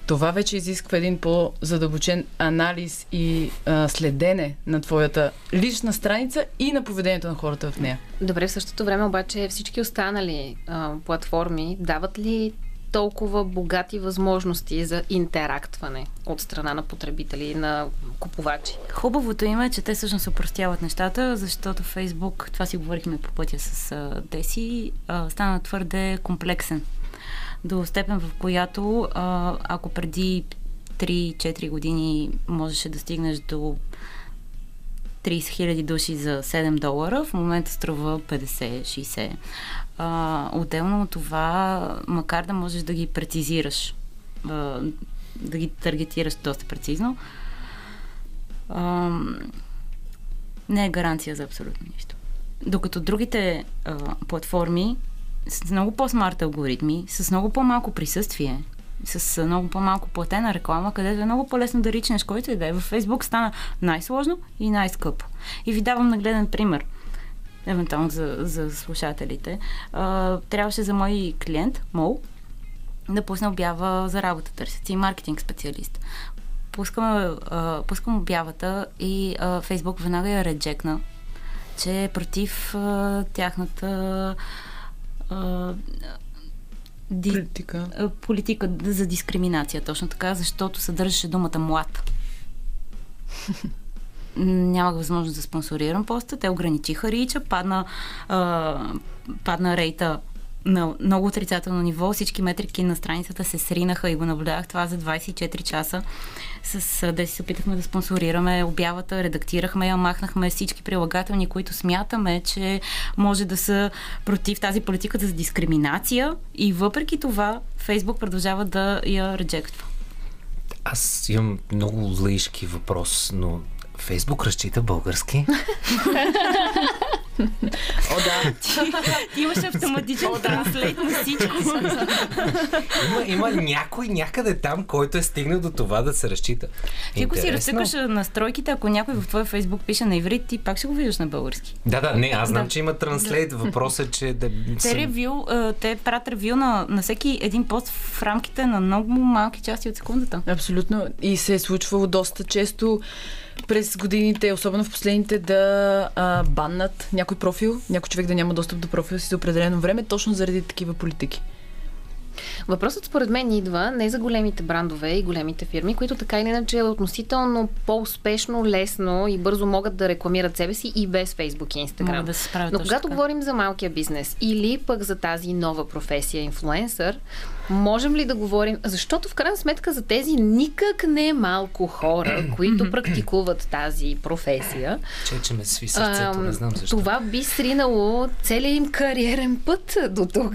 това вече изисква един по-задълбочен анализ и а, следене на твоята лична страница и на поведението на хората в нея. Добре, в същото време обаче всички останали а, платформи дават ли толкова богати възможности за интерактване от страна на потребители и на купувачи? Хубавото има е, че те всъщност упростяват нещата, защото Фейсбук, това си говорихме по пътя с Деси, стана твърде комплексен. До степен, в която ако преди 3-4 години можеше да стигнеш до 30 000 души за 7 долара, в момента струва 50-60. А, отделно от това, макар да можеш да ги прецизираш, а, да ги таргетираш доста прецизно, ам, не е гаранция за абсолютно нищо. Докато другите а, платформи с много по-смарт алгоритми, с много по-малко присъствие, с а, много по-малко платена реклама, където е много по-лесно да ричнеш който и да е. Във Фейсбук стана най-сложно и най-скъпо. И ви давам нагледен пример евентуално за, за слушателите. А, трябваше за мой клиент, Мол, да пусне обява за работа. Търсят си маркетинг специалист. Пускаме, а, пускам обявата и а, Фейсбук веднага я реджекна, че е против а, тяхната а, ди, Политика. а, политика за дискриминация, точно така, защото съдържаше думата млад. Нямах възможност да спонсорирам поста. Те ограничиха рича, падна, а, падна рейта на много отрицателно ниво. Всички метрики на страницата се сринаха и го наблюдах това за 24 часа. С да си се опитахме да спонсорираме обявата, редактирахме я, махнахме всички прилагателни, които смятаме, че може да са против тази политика за дискриминация и въпреки това Фейсбук продължава да я реджектва. Аз имам много лаишки въпрос, но Фейсбук разчита български. О, да. Ти имаш автоматичен транслейт на всичко. Има, има някой някъде там, който е стигнал до това да се разчита. Ти ако си Интересно. разцъкаш настройките, ако някой в твоя фейсбук пише на иврит, ти пак ще го виждаш на български. Да, да, не, аз знам, Да. че има транслейт. Въпросът е, че да Те, ревю, те правят ревю на, на всеки един пост в рамките на много малки части от секундата. Абсолютно. И се е случвало доста често през годините, особено в последните, да а, баннат някой профил, някой човек да няма достъп до профила си за определено време, точно заради такива политики. Въпросът според мен идва не за големите брандове и големите фирми, които така или иначе относително по-успешно, лесно и бързо могат да рекламират себе си и без Facebook и Instagram. Могат да се справят Но когато така. говорим за малкия бизнес или пък за тази нова професия инфлуенсър, можем ли да говорим, защото в крайна сметка за тези никак не малко хора, които практикуват тази професия, Че, че ме сви сърцето, не знам защо. Това би сринало целият им кариерен път до тук.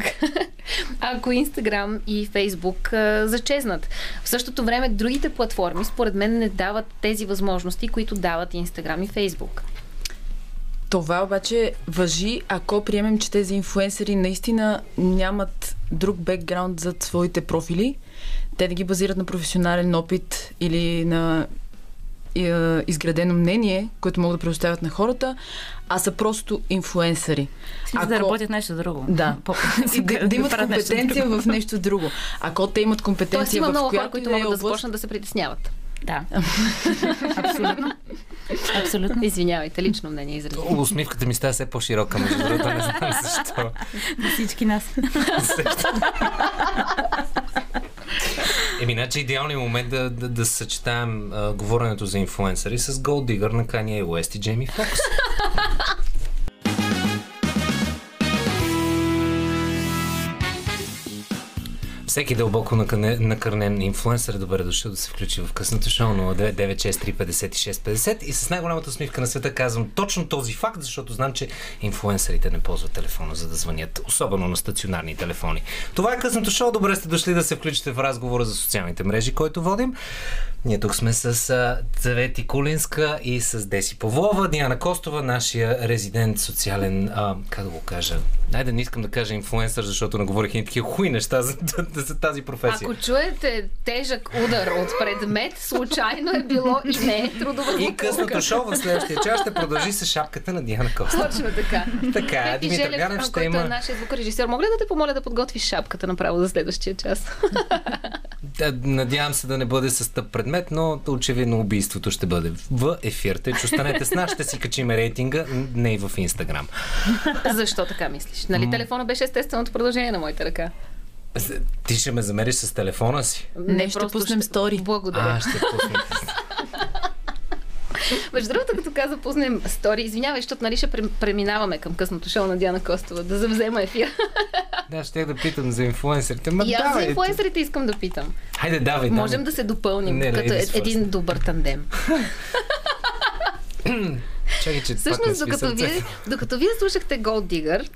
Ако Инстаграм и Фейсбук зачезнат. В същото време другите платформи, според мен, не дават тези възможности, които дават Инстаграм и Фейсбук. Това обаче въжи, ако приемем, че тези инфуенсери наистина нямат друг бекграунд зад своите профили. Те да ги базират на професионален опит или на е, изградено мнение, което могат да предоставят на хората, а са просто инфуенсъри. Ако... Да работят нещо друго. Да. И да, да имат компетенция друго. в нещо друго. Ако те имат Тоест компетенция има в много хора, които е могат да започнат да се притесняват. Да. Абсолютно. Абсолютно. Извинявайте, лично мнение изразих. Усмивката ми става все по-широка, между другото, не знам защо. На всички нас. Еми, значи идеалният момент да, да, да съчетаем а, говоренето за инфлуенсъри с Gold Digger на Kanye West и Джейми Фокс. Всеки дълбоко накърне- накърнен инфлуенсър е добре дошъл да се включи в късното шоу 0996356650 и с най-голямата усмивка на света казвам точно този факт, защото знам, че инфлуенсърите не ползват телефона, за да звънят, особено на стационарни телефони. Това е късното шоу. Добре сте дошли да се включите в разговора за социалните мрежи, който водим. Ние тук сме с Цвети Кулинска и с Деси Павлова, Диана Костова, нашия резидент социален, а, как да го кажа, Айде, не искам да кажа инфлуенсър, защото наговорих и такива хуи неща за, за, тази професия. Ако чуете тежък удар от предмет, случайно е било и не е трудова И късното шоу в следващия час ще продължи с шапката на Диана Коста. Точно така. Така, Пепи Димитър Желев, Ганев ще е има... нашия звукорежисьор, мога ли да те помоля да подготвиш шапката направо за следващия час? Да, надявам се да не бъде с тъп предмет, но очевидно убийството ще бъде в ефир. Тъй, че останете с нас, ще си качим рейтинга, не и в Инстаграм. Защо така мислиш? Нали телефона беше естественото продължение на моята ръка? Ти ще ме замериш с телефона си. Не, ще пуснем стори. Благодаря. А, ще пуснем. Между другото, като каза пуснем стори, извинявай, защото нали ще пре- преминаваме към късното шоу на Диана Костова, да завзема ефир. Да, ще да питам за инфлуенсърите. Ма И аз за давай. инфлуенсърите искам да питам. Хайде, давай, Можем давай. да се допълним Не, като е- един добър тандем. Чакай, че Всъщност, докато вие, докато вие слушахте Gold Digger,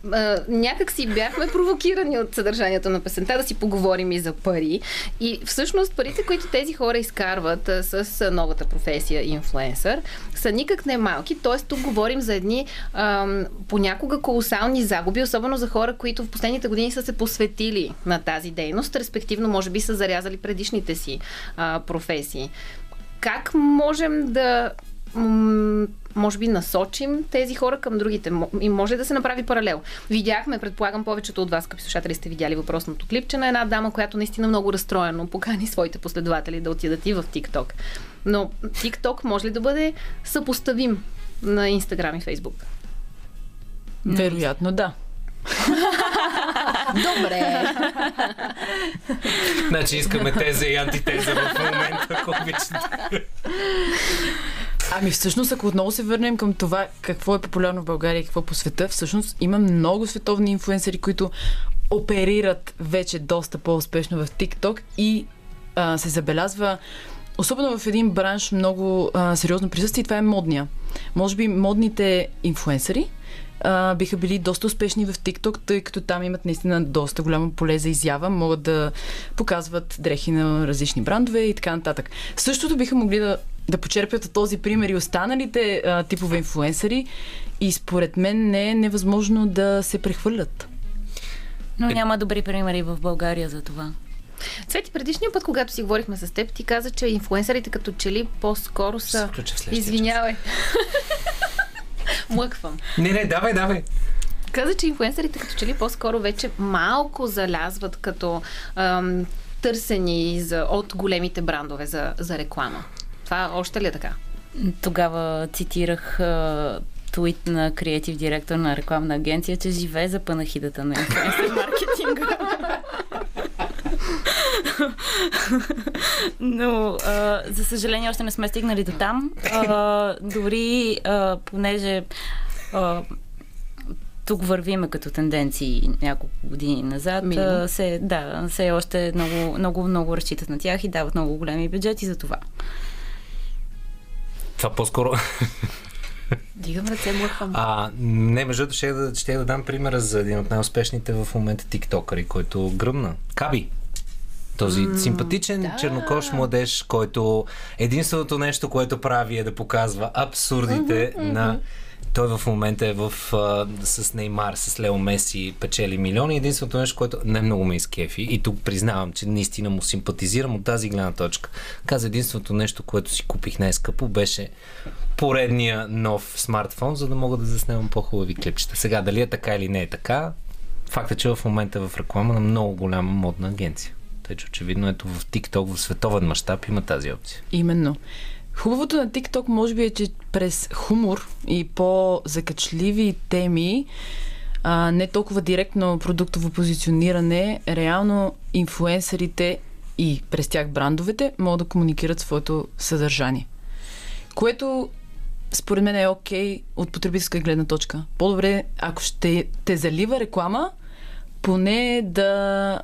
някак си бяхме провокирани от съдържанието на песента да си поговорим и за пари. И всъщност парите, които тези хора изкарват с новата професия инфлуенсър, са никак не малки. Тоест, тук говорим за едни ам, понякога колосални загуби, особено за хора, които в последните години са се посветили на тази дейност, респективно, може би са зарязали предишните си а, професии. Как можем да може би насочим тези хора към другите. И може да се направи паралел. Видяхме, предполагам, повечето от вас, скъпи слушатели, сте видяли въпросното клипче на една дама, която наистина много разстроено покани своите последователи да отидат и в TikTok. Но TikTok може ли да бъде съпоставим на Instagram и Facebook? Вероятно, да. Добре. Значи искаме теза и антитеза в момента, ако обичате. Ами всъщност, ако отново се върнем към това какво е популярно в България и какво по света, всъщност има много световни инфлуенсъри, които оперират вече доста по-успешно в TikTok и а, се забелязва Особено в един бранш много а, сериозно присъствие и това е модния. Може би модните инфлуенсъри а, биха били доста успешни в TikTok, тъй като там имат наистина доста голямо поле за изява, могат да показват дрехи на различни брандове и така нататък. Същото биха могли да, да почерпят от този пример и останалите а, типове инфлуенсъри и според мен не е невъзможно да се прехвърлят. Но няма добри примери в България за това. Цвети, предишния път, когато си говорихме с теб, ти каза, че инфлуенсърите като че ли по-скоро се са... Извинявай. Млъквам. Не, не, давай, давай. Каза, че инфлуенсърите като че ли по-скоро вече малко залязват като ам, търсени за, от големите брандове за, за реклама. Това още ли е така? Тогава цитирах твит на креатив директор на рекламна агенция, че живее за панахидата на инфлуенсър маркетинга. Но, а, за съжаление, още не сме стигнали до там. А, дори, а, понеже а, тук вървиме като тенденции няколко години назад. А, се, да, се още много, много, много разчитат на тях и дават много големи бюджети за това. Това по-скоро Дигам ръце, мърхам. А, не, между другото, ще, да, ще да дам примера за един от най-успешните в момента тиктокъри, който гръмна. Каби. Този mm, симпатичен да. чернокош младеж, който единственото нещо, което прави е да показва абсурдите mm-hmm, на той в момента е в, а, с Неймар, с Лео Меси, печели милиони. Единственото нещо, което не много ме изкефи, и тук признавам, че наистина му симпатизирам от тази гледна точка. Каза, единственото нещо, което си купих най-скъпо, беше поредния нов смартфон, за да мога да заснемам по-хубави клипчета. Сега, дали е така или не е така, факт е, че в момента е в реклама на много голяма модна агенция. Тъй, че очевидно ето в TikTok в световен мащаб има тази опция. Именно. Хубавото на TikTok може би е, че през хумор и по-закачливи теми, а, не толкова директно продуктово позициониране, реално инфуенсърите и през тях брандовете могат да комуникират своето съдържание. Което според мен е окей от потребителска гледна точка. По-добре, ако ще те залива реклама, поне да,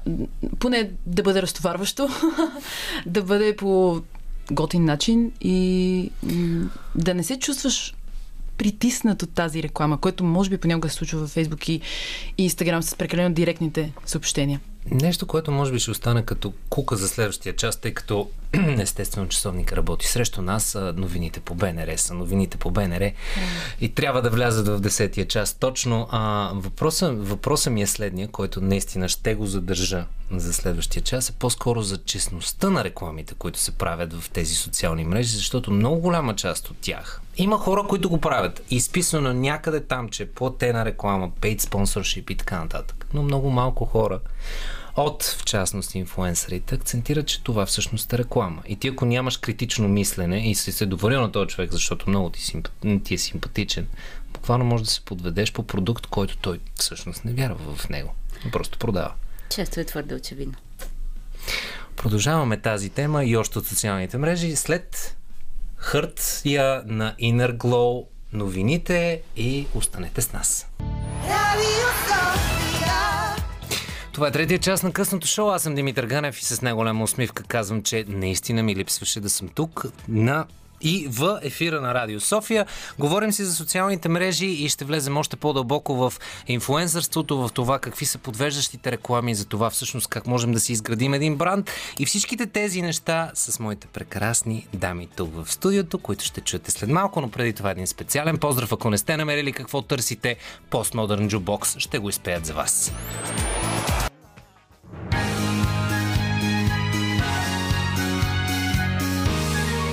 поне да бъде разтоварващо, да бъде по готин начин и да не се чувстваш притиснат от тази реклама, което може би понякога се случва във Фейсбук и, Инстаграм с прекалено директните съобщения. Нещо, което може би ще остане като кука за следващия час, тъй като естествено часовник работи срещу нас, новините по БНР са новините по БНР mm. и трябва да влязат в 10-я час. Точно а, въпросът, въпросът ми е следния, който наистина ще го задържа за следващия час, е по-скоро за честността на рекламите, които се правят в тези социални мрежи, защото много голяма част от тях има хора, които го правят. Изписано някъде там, че платена реклама, paid sponsorship и така нататък. Но много малко хора от, в частност, инфуенсърите, акцентират, че това всъщност е реклама. И ти ако нямаш критично мислене и си се доверил на този човек, защото много ти, симп... ти е симпатичен, буквално може да се подведеш по продукт, който той всъщност не вярва в него. Просто продава. Често е твърде очевидно. Продължаваме тази тема и още от социалните мрежи след хъртия на Inner Glow новините и останете с нас. Това е третия част на късното шоу. Аз съм Димитър Ганев и с най-голяма усмивка казвам, че наистина ми липсваше да съм тук на и в ефира на Радио София. Говорим си за социалните мрежи и ще влезем още по-дълбоко в инфлуенсърството, в това какви са подвеждащите реклами, за това всъщност как можем да си изградим един бранд и всичките тези неща с моите прекрасни дами тук в студиото, които ще чуете след малко, но преди това един специален поздрав. Ако не сте намерили какво търсите, постмодерн джубокс ще го изпеят за вас.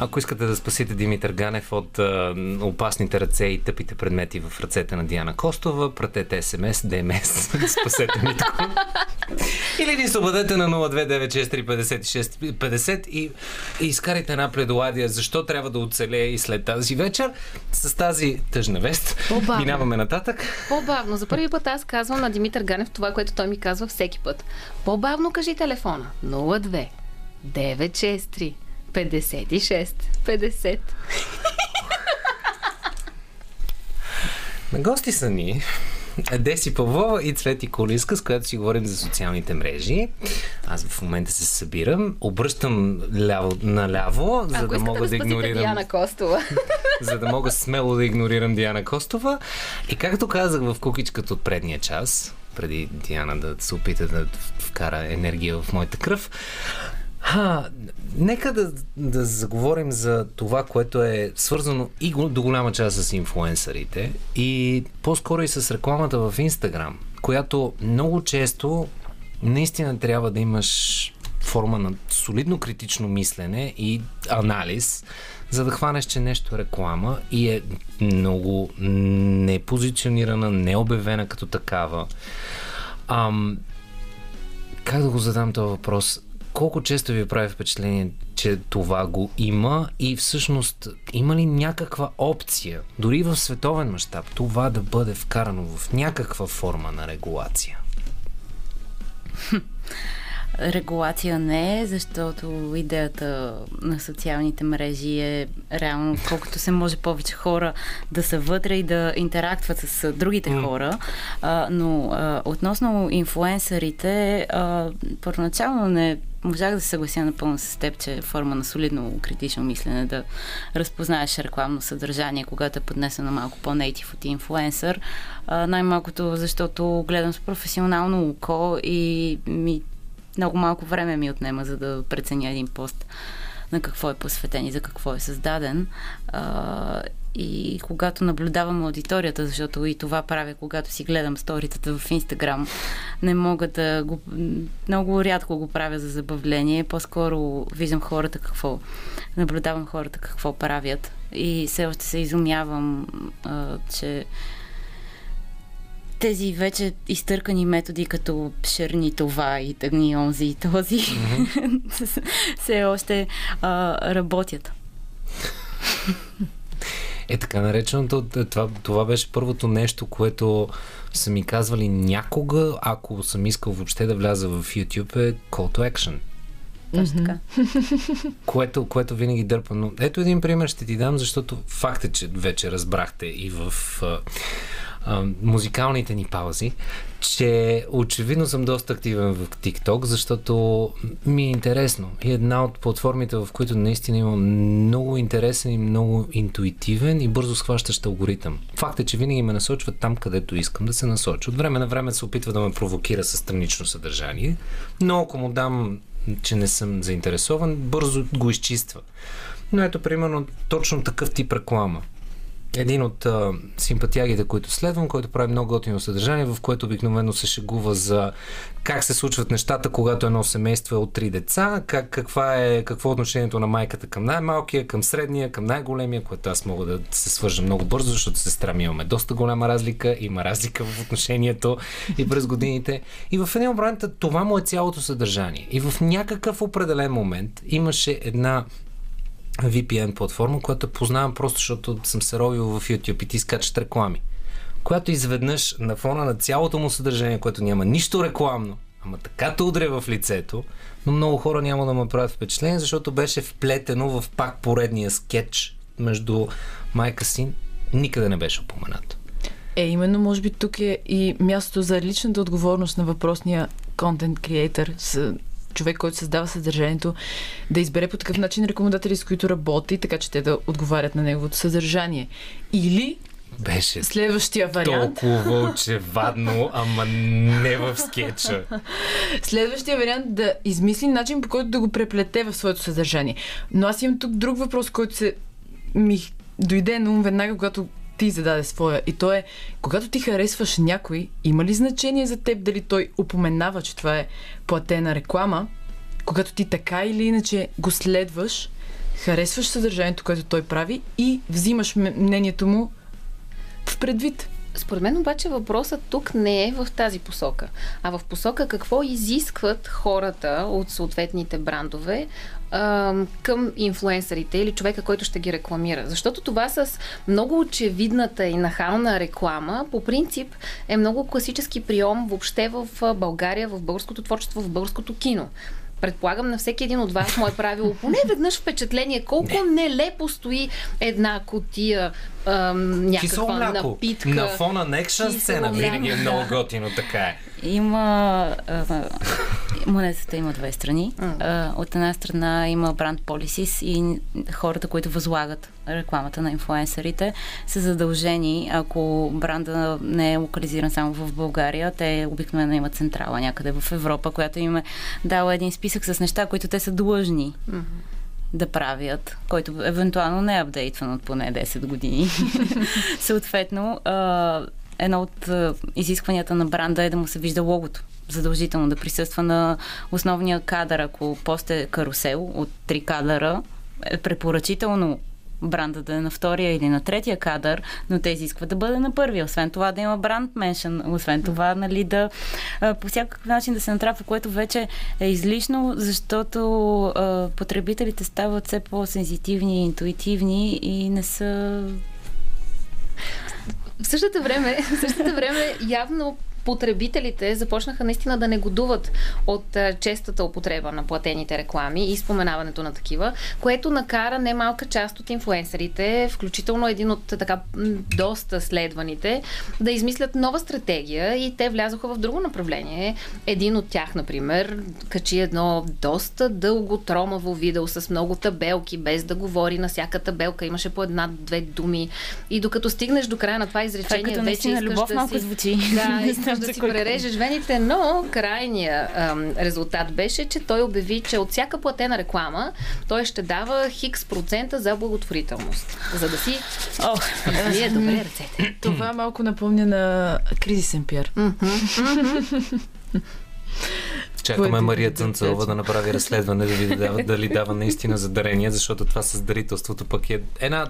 Ако искате да спасите Димитър Ганев от а, опасните ръце и тъпите предмети в ръцете на Диана Костова, пратете СМС, ДМС, спасете Митко. Или ни се обадете на 029635650 и, и изкарайте една предоладия защо трябва да оцелее и след тази вечер. С тази тъжна вест По-бавно. минаваме нататък. По-бавно. За първи път аз казвам на Димитър Ганев това, което той ми казва всеки път. По-бавно кажи телефона. 02 963 56. 50. На гости са ни Деси Павлова и Цвети Колиска, с която си говорим за социалните мрежи. Аз в момента се събирам, обръщам ляво наляво, за Ако да мога да, да игнорирам. Диана Костова. за да мога смело да игнорирам Диана Костова. И както казах в кукичката от предния час, преди Диана да се опита да вкара енергия в моята кръв, Ха, нека да, да заговорим за това, което е свързано и до голяма част с инфлуенсърите и по-скоро и с рекламата в Инстаграм, която много често наистина трябва да имаш форма на солидно критично мислене и анализ, за да хванеш, че нещо е реклама и е много непозиционирана, необявена като такава. Ам, как да го задам този въпрос? Колко често ви прави впечатление, че това го има и всъщност има ли някаква опция, дори в световен мащаб, това да бъде вкарано в някаква форма на регулация? Регулация не е, защото идеята на социалните мрежи е реално колкото се може повече хора да са вътре и да интерактват с другите mm. хора. А, но а, относно инфуенсърите, а, първоначално не можах да се съглася напълно с теб, че е форма на солидно критично мислене да разпознаеш рекламно съдържание, когато е поднесено малко по-нейтив от инфуенсър. най-малкото, защото гледам с професионално око и ми много малко време ми отнема, за да преценя един пост на какво е посветен и за какво е създаден. А, и когато наблюдавам аудиторията, защото и това правя, когато си гледам сторитата в Инстаграм, не мога да го... Много рядко го правя за забавление. По-скоро виждам хората какво... Наблюдавам хората какво правят. И все още се изумявам, а, че тези вече изтъркани методи, като шерни това и тъгни онзи и този, mm-hmm. все още а, работят. Е така нареченото, това, това беше първото нещо, което са ми казвали някога, ако съм искал въобще да вляза в YouTube, е Call to Action. Точно така. което, което винаги дърпа. Но ето един пример ще ти дам, защото факт е, че вече разбрахте и в музикалните ни паузи, че очевидно съм доста активен в TikTok, защото ми е интересно. И една от платформите, в които наистина имам много интересен и много интуитивен и бързо схващащ алгоритъм. Факт е, че винаги ме насочва там, където искам да се насоча. От време на време се опитва да ме провокира с странично съдържание, но ако му дам, че не съм заинтересован, бързо го изчиства. Но ето, примерно, точно такъв тип реклама един от а, симпатиагите, които следвам, който прави много готино съдържание, в което обикновено се шегува за как се случват нещата, когато едно семейство е от три деца, как, каква е, какво е отношението на майката към най-малкия, към средния, към най-големия, което аз мога да се свържа много бързо, защото сестра ми имаме доста голяма разлика, има разлика в отношението и през годините. И в един момент това му е цялото съдържание. И в някакъв определен момент имаше една VPN платформа, която познавам просто защото съм се ровил в YouTube и ти скачат реклами. Която изведнъж на фона на цялото му съдържание, което няма нищо рекламно, ама така те удря в лицето, но много хора няма да ме правят впечатление, защото беше вплетено в пак поредния скетч между майка си. Никъде не беше упоменато. Е, именно, може би тук е и мястото за личната отговорност на въпросния контент креатор човек, който създава съдържанието, да избере по такъв начин рекомендатели, с които работи, така че те да отговарят на неговото съдържание. Или беше Следващия вариант. Толкова очевадно, ама не в скетча. Следващия вариант да измисли начин, по който да го преплете в своето съдържание. Но аз имам тук друг въпрос, който се ми дойде на ум веднага, когато ти зададе своя. И то е, когато ти харесваш някой, има ли значение за теб дали той упоменава, че това е платена реклама, когато ти така или иначе го следваш, харесваш съдържанието, което той прави и взимаш мнението му в предвид. Според мен обаче въпросът тук не е в тази посока, а в посока какво изискват хората от съответните брандове а, към инфлуенсърите или човека, който ще ги рекламира. Защото това с много очевидната и нахална реклама, по принцип, е много класически прием въобще в България, в българското творчество, в българското кино предполагам на всеки един от вас му е правило поне веднъж впечатление колко не. нелепо стои една котия ам, някаква напитка. На фона на екшен сцена винаги е много готино, така е. Има... А, монетата има две страни. А, от една страна има бранд policies и хората, които възлагат рекламата на инфлуенсърите, са задължени, ако бранда не е локализиран само в България, те обикновено имат централа някъде в Европа, която им е дала един списък с неща, които те са длъжни. Mm-hmm да правят, който евентуално не е апдейтван от поне 10 години. Съответно, едно от изискванията на бранда е да му се вижда логото. Задължително да присъства на основния кадър. Ако пост е карусел от три кадъра, е препоръчително бранда да е на втория или на третия кадър, но те изискват да бъде на първия. Освен това да има бранд меншен, освен това нали, да по всякакъв начин да се натрапва, което вече е излишно, защото а, потребителите стават все по-сензитивни, интуитивни и не са в същото време, в същото време явно потребителите започнаха наистина да негодуват от честата употреба на платените реклами и споменаването на такива, което накара немалка част от инфлуенсърите, включително един от така доста следваните, да измислят нова стратегия и те влязоха в друго направление. Един от тях, например, качи едно доста дълго тромаво видео с много табелки, без да говори на всяка табелка. Имаше по една-две думи. И докато стигнеш до края на това изречение, това, вече искаш любов да малко си... звучи. Да, искаш можеш да си прережеш вените, но крайният резултат беше, че той обяви, че от всяка платена реклама той ще дава хикс процента за благотворителност. За да си О, вие добре ръцете. Това малко напомня на кризисен пиар. Чакаме Мария Цънцова да направи разследване, да ви дава, дали дава наистина за дарения, защото това с дарителството пък е една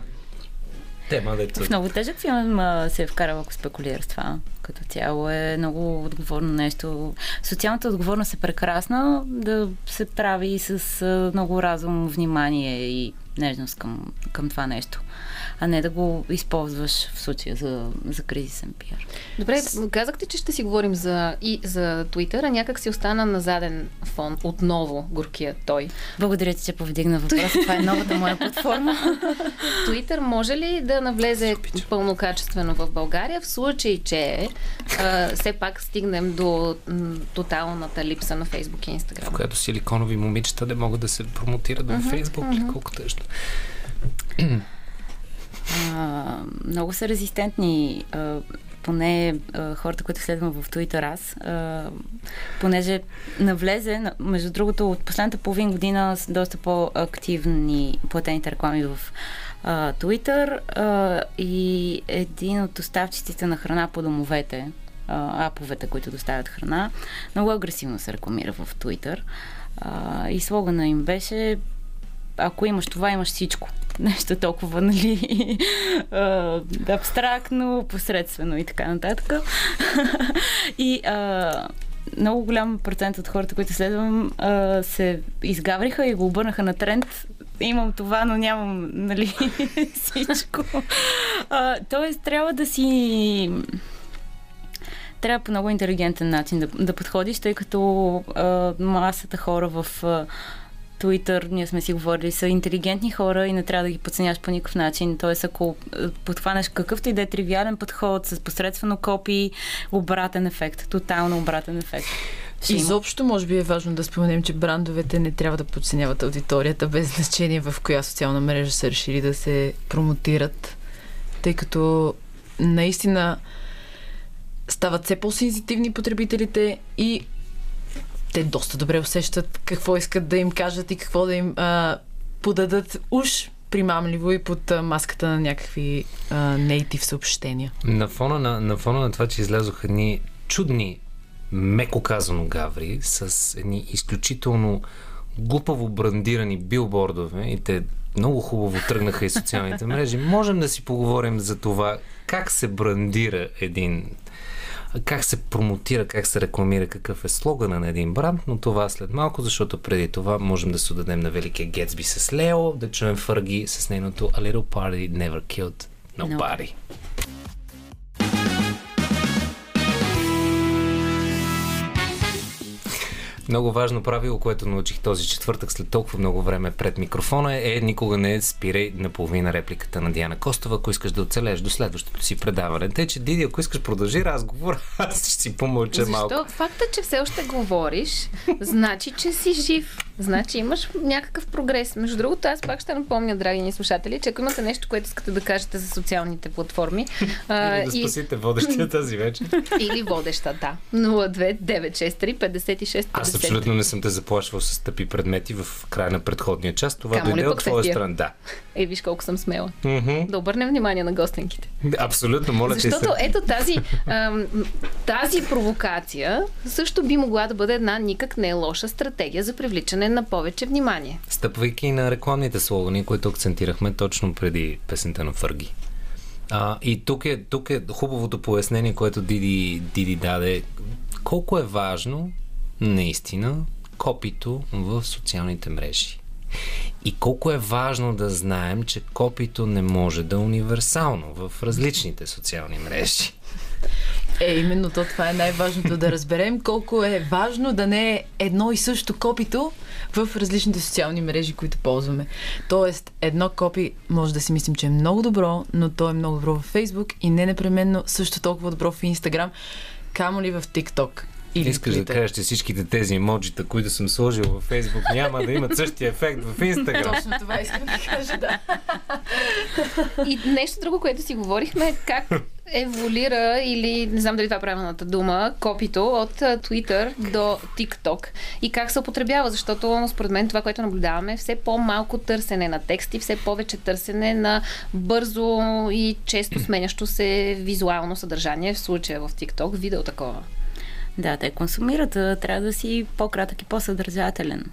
тема, дето... В много тежък филм се е вкарал, ако спекулира с това. Като цяло е много отговорно нещо. Социалната отговорност е прекрасна да се прави с много разум, внимание и нежност към, към това нещо а не да го използваш в случая за, за кризисен пиар. Добре, казахте, че ще си говорим за, и за Twitter, а някак си остана на заден фон отново горкия той. Благодаря ти, че повдигна въпроса. Това е новата моя платформа. Twitter може ли да навлезе пълнокачествено в България в случай, че а, все пак стигнем до м, тоталната липса на Facebook и Instagram? В която силиконови момичета не могат да се промотират в Facebook uh-huh. или колко тъжно. Много са резистентни а, поне а, хората, които следвам в Twitter аз, а, понеже навлезе, между другото, от последната половин година с доста по-активни платените реклами в Twitter а, и един от доставчиците на храна по домовете, а, аповете, които доставят храна, много агресивно се рекламира в Twitter. А, и слогана им беше ако имаш това, имаш всичко. Нещо толкова, нали, абстрактно, посредствено и така нататък. и а, много голям процент от хората, които следвам, а, се изгавриха и го обърнаха на тренд. Имам това, но нямам, нали, всичко. А, тоест, трябва да си трябва по много интелигентен начин да, да подходиш, тъй като а, масата хора в а, Twitter, ние сме си говорили, са интелигентни хора и не трябва да ги подценяш по никакъв начин. Тоест, ако е, подхванеш какъвто и да е тривиален подход с посредствено копи, обратен ефект, тотално обратен ефект. Изобщо, може би е важно да споменем, че брандовете не трябва да подценяват аудиторията, без значение в коя социална мрежа са решили да се промотират, тъй като наистина стават все по-сензитивни потребителите и те доста добре усещат какво искат да им кажат и какво да им а, подадат уж примамливо и под а, маската на някакви нейтив съобщения. На фона на, на фона на това, че излязоха едни чудни, меко казано гаври, с едни изключително глупаво брандирани билбордове и те много хубаво тръгнаха и социалните мрежи. Можем да си поговорим за това как се брандира един как се промотира, как се рекламира, какъв е слогана на един бранд, но това след малко, защото преди това можем да се отдадем на великия Гетсби с Лео, да чуем Фърги с нейното A Little Party Never Killed Nobody. No. Много важно правило, което научих този четвъртък след толкова много време пред микрофона е, е никога не спирай наполовина репликата на Диана Костова, ако искаш да оцелеш до следващото си предаване. Те, че Диди, ако искаш продължи разговор, аз ще си помълча Защо? малко. Защото факта, че все още говориш, значи, че си жив. Значи имаш някакъв прогрес. Между другото, аз пак ще напомня, драги ни слушатели, че ако имате нещо, което искате да кажете за социалните платформи. А, Или да спасите и... водещия тази вечер. Или водеща, да. 02963 56 Аз абсолютно не съм те заплашвал с тъпи предмети в края на предходния час. Това Камо дойде от твоя страна. Да. Е, виж колко съм смела. Мгм. Да обърнем внимание на гостенките. Абсолютно, моля Защото се. ето тази, ам, тази провокация също би могла да бъде една никак не лоша стратегия за привличане на повече внимание. Стъпвайки на рекламните слогани, които акцентирахме точно преди песента на Фърги. А, и тук е, тук е хубавото пояснение, което Диди, Диди даде. Колко е важно, наистина, копито в социалните мрежи. И колко е важно да знаем, че копито не може да е универсално в различните социални мрежи. Е, именно то това е най-важното да разберем колко е важно да не е едно и също копито в различните социални мрежи, които ползваме. Тоест, едно копи може да си мислим, че е много добро, но то е много добро в Facebook и не непременно също толкова добро в Instagram, камо ли в TikTok. Или Искаш да Twitter. кажеш, че всичките тези емоджита, които съм сложил във Фейсбук, няма да имат същия ефект в Инстаграм. Точно това искам да кажа, да. И нещо друго, което си говорихме, е как еволюира или не знам дали това е правилната дума, копито от Twitter до TikTok и как се употребява, защото според мен това, което наблюдаваме е все по-малко търсене на тексти, все повече търсене на бързо и често сменящо се визуално съдържание, в случая в TikTok, видео такова. Да, те консумират, трябва да си по-кратък и по-съдържателен.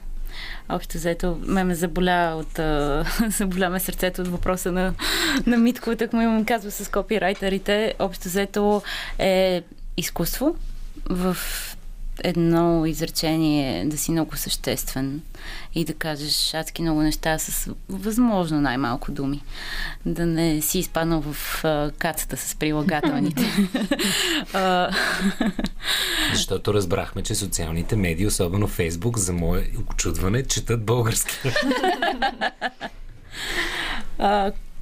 Общо взето, ме ме заболя от, заболя ме сърцето от въпроса на, на Митко, так му имам казва с копирайтерите. Общо взето е изкуство в едно изречение да си много съществен и да кажеш адски много неща с възможно най-малко думи. Да не си изпаднал в а, кацата с прилагателните. Защото разбрахме, че социалните медии, особено Фейсбук, за мое очудване, четат български.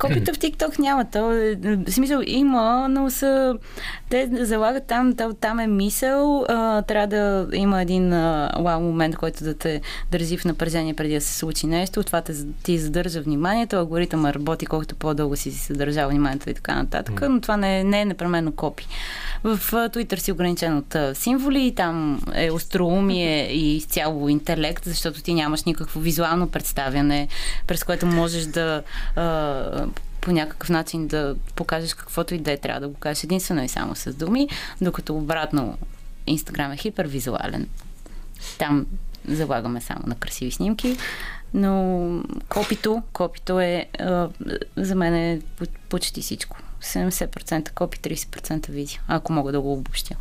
А, копията в TikTok няма. То, е- в смисъл има, но са, те залагат там, там, там е мисъл. А, трябва да има един а, вау момент, който да те държи в напрежение преди да се случи нещо. Това те, ти задържа вниманието. Алгоритъмът работи колкото по-дълго си си вниманието и така нататък. Но това не, е- не е непременно копи. В Twitter си ограничен от символи, там е остроумие и изцяло интелект, защото ти нямаш никакво визуално представяне, през което можеш да а, по някакъв начин да покажеш каквото и да е, трябва да го кажеш единствено и само с думи, докато обратно Инстаграм е хипервизуален. Там залагаме само на красиви снимки, но копито, копито е за мен е по- почти всичко. 70% копи, 30% видео, ако мога да го обобщя.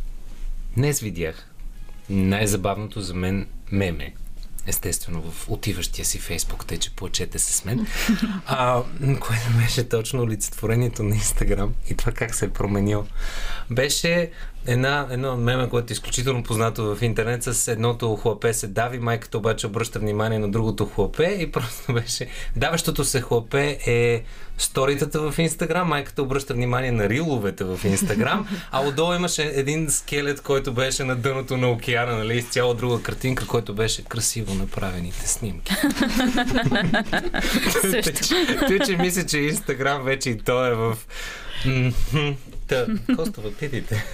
Днес видях най-забавното за мен меме. Естествено, в отиващия си Фейсбук, тъй че плачете с мен. А, което беше точно олицетворението на Инстаграм и това как се е променил. Беше една, едно меме, което е изключително познато в интернет с едното хлапе се дави, майката обаче обръща внимание на другото хлапе и просто беше даващото се хлапе е сторитата в Инстаграм, майката обръща внимание на риловете в Инстаграм, а отдолу имаше един скелет, който беше на дъното на океана, нали, изцяло друга картинка, който беше красиво направените снимки. Той, че мисля, че Инстаграм вече и то е в... Та, Костова, питайте.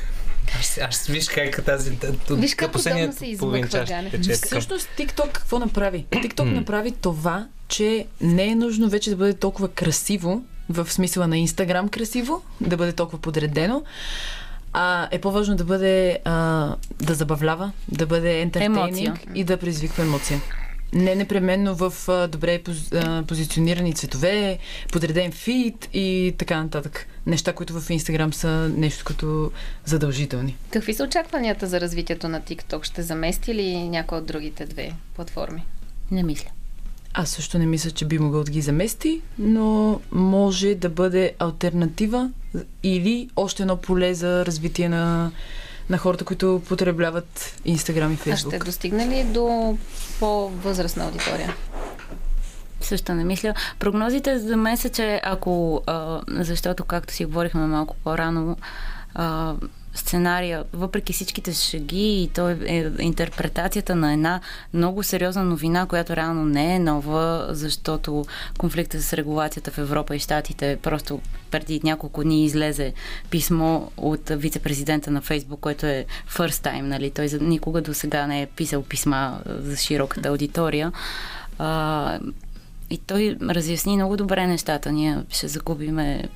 Аз, аз виж как тази... Виж как удобно се измъква, Ганев. Всъщност TikTok какво направи? TikTok направи това, че не е нужно вече да бъде толкова красиво, в смисъла на Instagram красиво, да бъде толкова подредено, а е по-важно да бъде а, да забавлява, да бъде ентертейнинг и да предизвиква емоция. Не непременно в добре позиционирани цветове, подреден фит и така нататък. Неща, които в Instagram са нещо като задължителни. Какви са очакванията за развитието на TikTok? Ще замести ли някоя от другите две платформи? Не мисля. Аз също не мисля, че би могъл да ги замести, но може да бъде альтернатива или още едно поле за развитие на, на хората, които потребяват Инстаграм и А ще Фейсбук. достигне ли до по-възрастна аудитория? Също не мисля. Прогнозите за мен са, че ако, а, защото както си говорихме малко по-рано, а, сценария, въпреки всичките шаги и то е, е интерпретацията на една много сериозна новина, която реално не е нова, защото конфликта с регулацията в Европа и Штатите просто преди няколко дни излезе писмо от вице-президента на Фейсбук, което е first time, нали? Той никога до сега не е писал писма за широката аудитория. А, и той разясни много добре нещата. Ние ще загубиме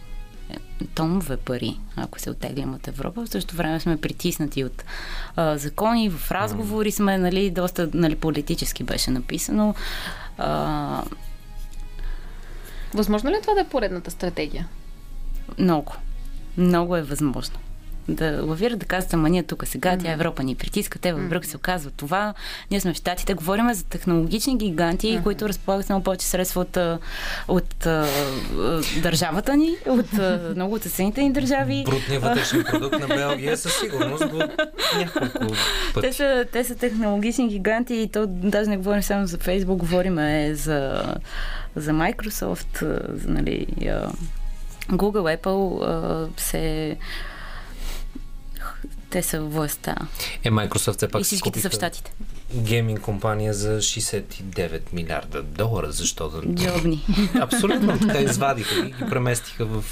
тонове пари, ако се отеглим от Европа. В същото време сме притиснати от а, закони, в разговори сме, нали, доста нали, политически беше написано. А... Възможно ли е това да е поредната стратегия? Много. Много е възможно да лавират, да казват, ама ние тук сега, тя Европа ни притиска, те в Брюксел казват това. Ние сме в Штатите, говорим за технологични гиганти, uh-huh. които разполагат много повече средства от, от, от държавата ни, от много от съседните ни държави. Брутният вътрешен продукт на Белгия със сигурност до няколко пъти. Те са, те са технологични гиганти и то даже не говорим само за Фейсбук, говорим за, за Microsoft, за, нали, Google, Apple се те са властта. Е, Microsoft все пак И всичките са в Штатите. Гейминг компания за 69 милиарда долара, защото... Джобни. Абсолютно, така извадиха и ги преместиха в,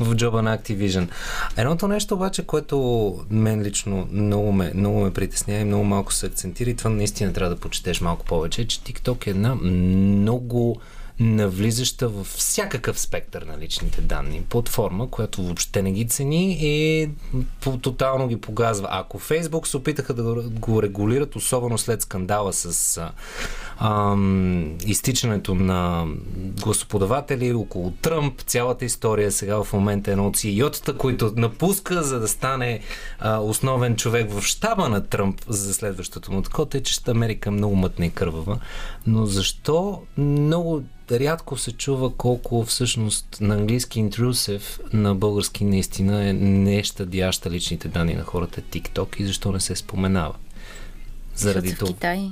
в джоба на Activision. Едното нещо обаче, което мен лично много ме, много ме притеснява и много малко се акцентира и това наистина трябва да почетеш малко повече, е, че TikTok е една много навлизаща в всякакъв спектър на личните данни. Платформа, която въобще не ги цени и тотално ги погазва. Ако Фейсбук се опитаха да го регулират, особено след скандала с ам, изтичането на гласоподаватели около Тръмп, цялата история сега в момента е едно от CEO-тата, които напуска, за да стане а, основен човек в щаба на Тръмп за следващото му такова, е, че Америка много мътна и кървава. Но защо много рядко се чува колко всъщност на английски интрусив, на български наистина е неща дяща личните данни на хората TikTok и защо не се споменава? Заради това. В Китай.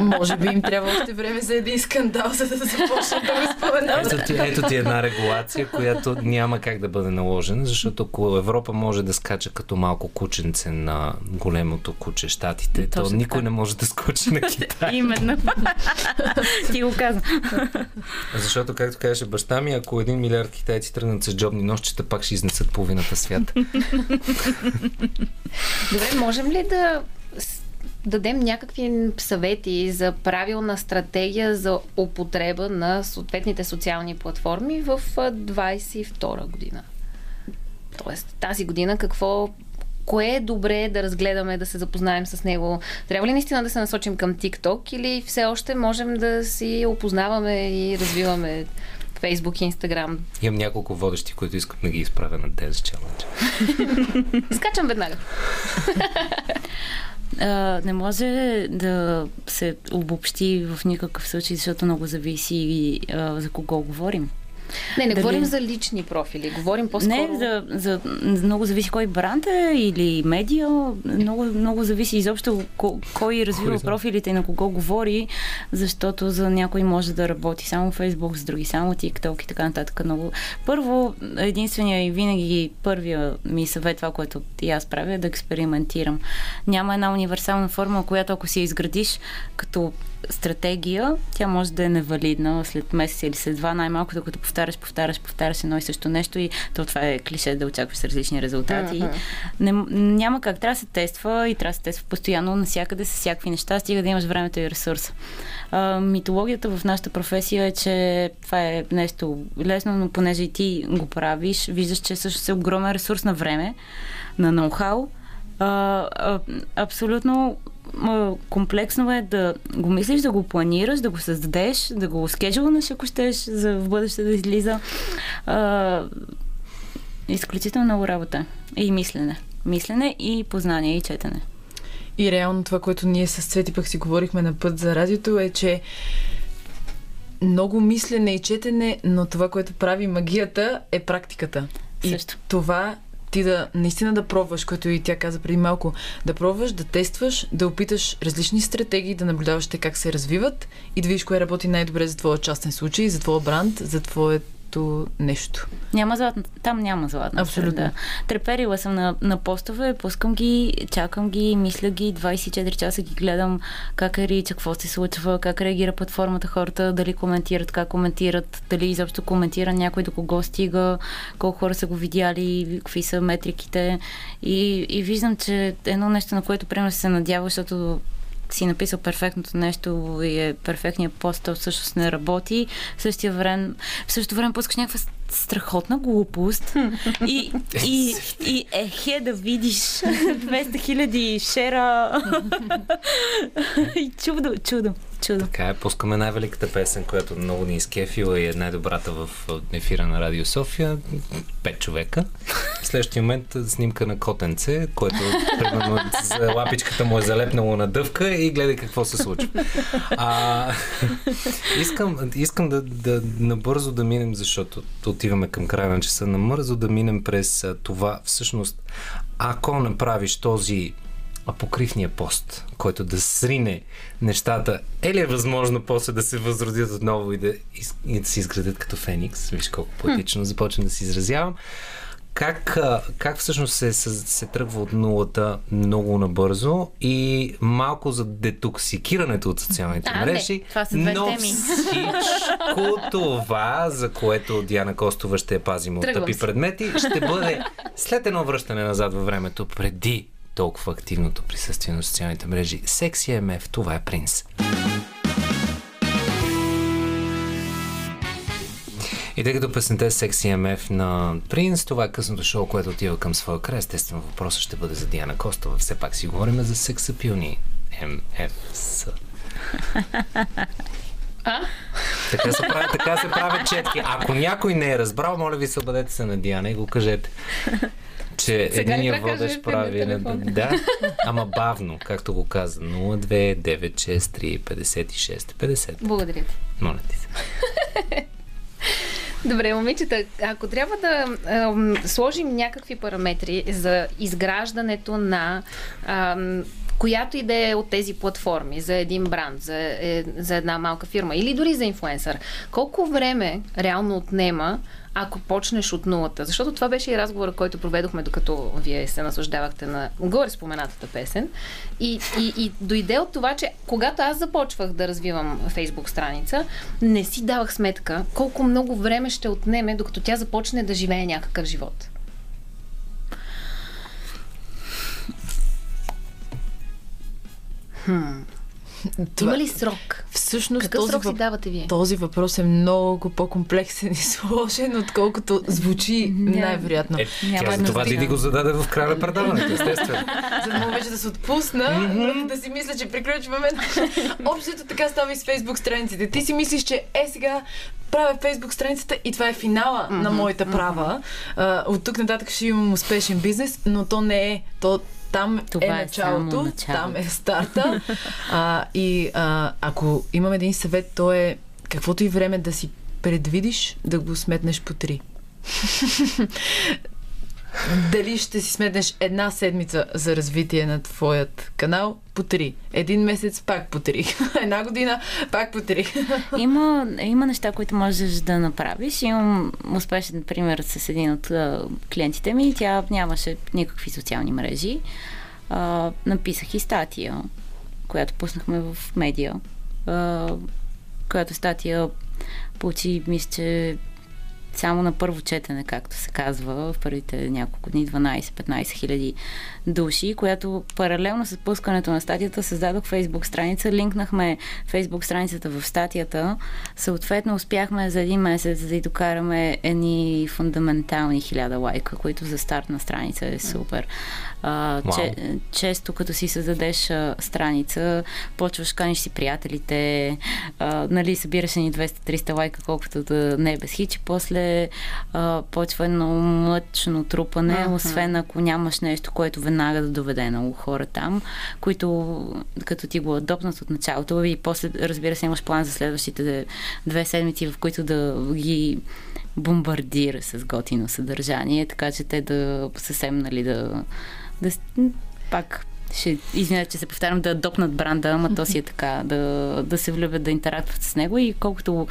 Може би им трябва още време за един скандал, за да започнат да го споменават. Ето ти, ето ти една регулация, която няма как да бъде наложена, защото ако Европа може да скача като малко кученце на големото куче щатите, то Точно никой така. не може да скочи на Китай. Именно. ти го каза. Защото, както казваше баща ми, ако един милиард китайци тръгнат с джобни нощчета, пак ще изнесат половината свят. Добре, можем ли да дадем някакви съвети за правилна стратегия за употреба на съответните социални платформи в 22 година. Тоест, тази година какво кое е добре да разгледаме, да се запознаем с него? Трябва ли наистина да се насочим към TikTok или все още можем да си опознаваме и развиваме Facebook и Instagram? Имам няколко водещи, които искам да ги изправя на Dance Challenge. Скачам веднага. не може да се обобщи в никакъв случай, защото много зависи а, за кого говорим. Не, не Дали... говорим за лични профили, говорим по-скоро... Не, за, за, много зависи кой бранд е или медиа, много, много зависи изобщо кой развива профилите и на кого говори, защото за някой може да работи само Facebook, с други само TikTok и така нататък. Много... Първо, единствения и винаги първия ми съвет, това, което и аз правя, е да експериментирам. Няма една универсална форма, която ако си изградиш като стратегия, тя може да е невалидна след месец или след два, най-малко, докато повтаряш, повтаряш, повтаряш едно и също нещо и то това е клише да очакваш с различни резултати. Uh-huh. Не, няма как. Трябва да се тества и трябва да се тества постоянно, навсякъде с всякакви неща, стига да имаш времето и ресурса. А, митологията в нашата професия е, че това е нещо лесно, но понеже и ти го правиш, виждаш, че също е огромен ресурс на време, на ноу-хау. А, а, абсолютно комплексно е да го мислиш, да го планираш, да го създадеш, да го скеджулнеш, ако щеш, за в бъдеще да излиза. А, изключително много работа. И мислене. Мислене и познание и четене. И реално това, което ние с Цвети пък си говорихме на път за радиото е, че много мислене и четене, но това, което прави магията е практиката. Също. И това ти да наистина да пробваш, което и тя каза преди малко, да пробваш, да тестваш, да опиташ различни стратегии, да наблюдаваш те как се развиват и да видиш кое работи най-добре за твоя частен случай, за твоя бранд, за твоят златното нещо. Няма златно. Там няма златно. Абсолютно. Да. Треперила съм на, на постове, пускам ги, чакам ги, мисля ги, 24 часа ги гледам как е рича, какво се случва, как реагира платформата хората, дали коментират, как коментират, дали изобщо коментира някой до кого стига, колко хора са го видяли, какви са метриките. И, и виждам, че едно нещо, на което примерно се надява, защото си написал перфектното нещо и е перфектният пост, то всъщност не работи. В същия време, в същото време пускаш някаква страхотна глупост и, и, и е хе да видиш 200 хиляди шера и чудо, чудо, чудо. Така е, пускаме най-великата песен, която много ни изкефила и е най-добрата в ефира на Радио София. Пет човека. В следващия момент снимка на котенце, което примерно за лапичката му е залепнало на дъвка и гледай какво се случва. А, искам, искам да, да набързо да минем, защото отиваме към края на часа, намързо да минем през това всъщност ако направиш този апокривния пост, който да срине нещата, е ли е възможно после да се възродят отново и да, и да се изградят като Феникс? Виж колко поетично започвам да се изразявам. Как, как всъщност се, се, се тръгва от нулата много набързо и малко за детоксикирането от социалните а, мрежи, не, това са две но теми. всичко това, за което Диана Костова ще пазим от тъпи си. предмети, ще бъде след едно връщане назад във времето, преди толкова активното присъствие на социалните мрежи. Секси МФ, това е принц. И тъй като песента е Секси МФ на Принц, това е късното шоу, което отива към своя край. Естествено, въпросът ще бъде за Диана Костова. Все пак си говорим за сексапилни МФС. А? Така се, прави, така се правят четки. Ако някой не е разбрал, моля ви се обадете се на Диана и го кажете. Че Сега единия водещ прави... телефон? Да, ама бавно, както го каза. 02 963 56 50. Благодаря ти. Моля ти се. Добре, момичета, ако трябва да ам, сложим някакви параметри за изграждането на ам, която идея от тези платформи за един бранд, за, е, за една малка фирма или дори за инфлуенсър, колко време реално отнема ако почнеш от нулата. Защото това беше и разговора, който проведохме, докато вие се наслаждавахте на горе споменатата песен. И, и, и дойде от това, че когато аз започвах да развивам фейсбук страница, не си давах сметка колко много време ще отнеме, докато тя започне да живее някакъв живот. Това- Има ли срок? Всъщност Какъв този, срок си давате вие? този въпрос е много по-комплексен и сложен, отколкото звучи най-вероятно. Е, Няма за това. Диди го зададе в края на предаването, естествено. За да мога вече да се отпусна, да си мисля, че приключваме. Общото така става и с фейсбук страниците. Ти си мислиш, че е сега правя фейсбук страницата и това е финала на моята права. А, от тук нататък ще имам успешен бизнес, но то не е. То там Това е е началото, начало. там е старта. А, и а, ако имам един съвет, то е каквото и време да си предвидиш, да го сметнеш по три. Дали ще си сметнеш една седмица за развитие на твоят канал по три. Един месец пак по три. Една година пак по три. Има, има неща, които можеш да направиш. Имам успешен пример с един от клиентите ми. Тя нямаше никакви социални мрежи. А, написах и статия, която пуснахме в медиа, а, която статия получи, мисля, че само на първо четене, както се казва, в първите няколко дни, 12-15 хиляди души, която паралелно с пускането на статията създадох фейсбук страница, линкнахме фейсбук страницата в статията, съответно успяхме за един месец да й докараме едни фундаментални хиляда лайка, които за старт на страница е супер. А, че, често като си създадеш а, страница, почваш, каниш си приятелите, а, нали, събираш ни 200-300 лайка, колкото да не е без хич, и после а, почва едно мъчно трупане, Аха. освен ако нямаш нещо, което веднага да доведе много хора там, които като ти го адопнат от началото и после, разбира се, имаш план за следващите две седмици, в които да ги бомбардира с готино съдържание, така че те да съвсем, нали, да, да пак ще извинете, че се повтарям, да допнат бранда, ама то си е така, да, да се влюбят, да интерактуват с него и колкото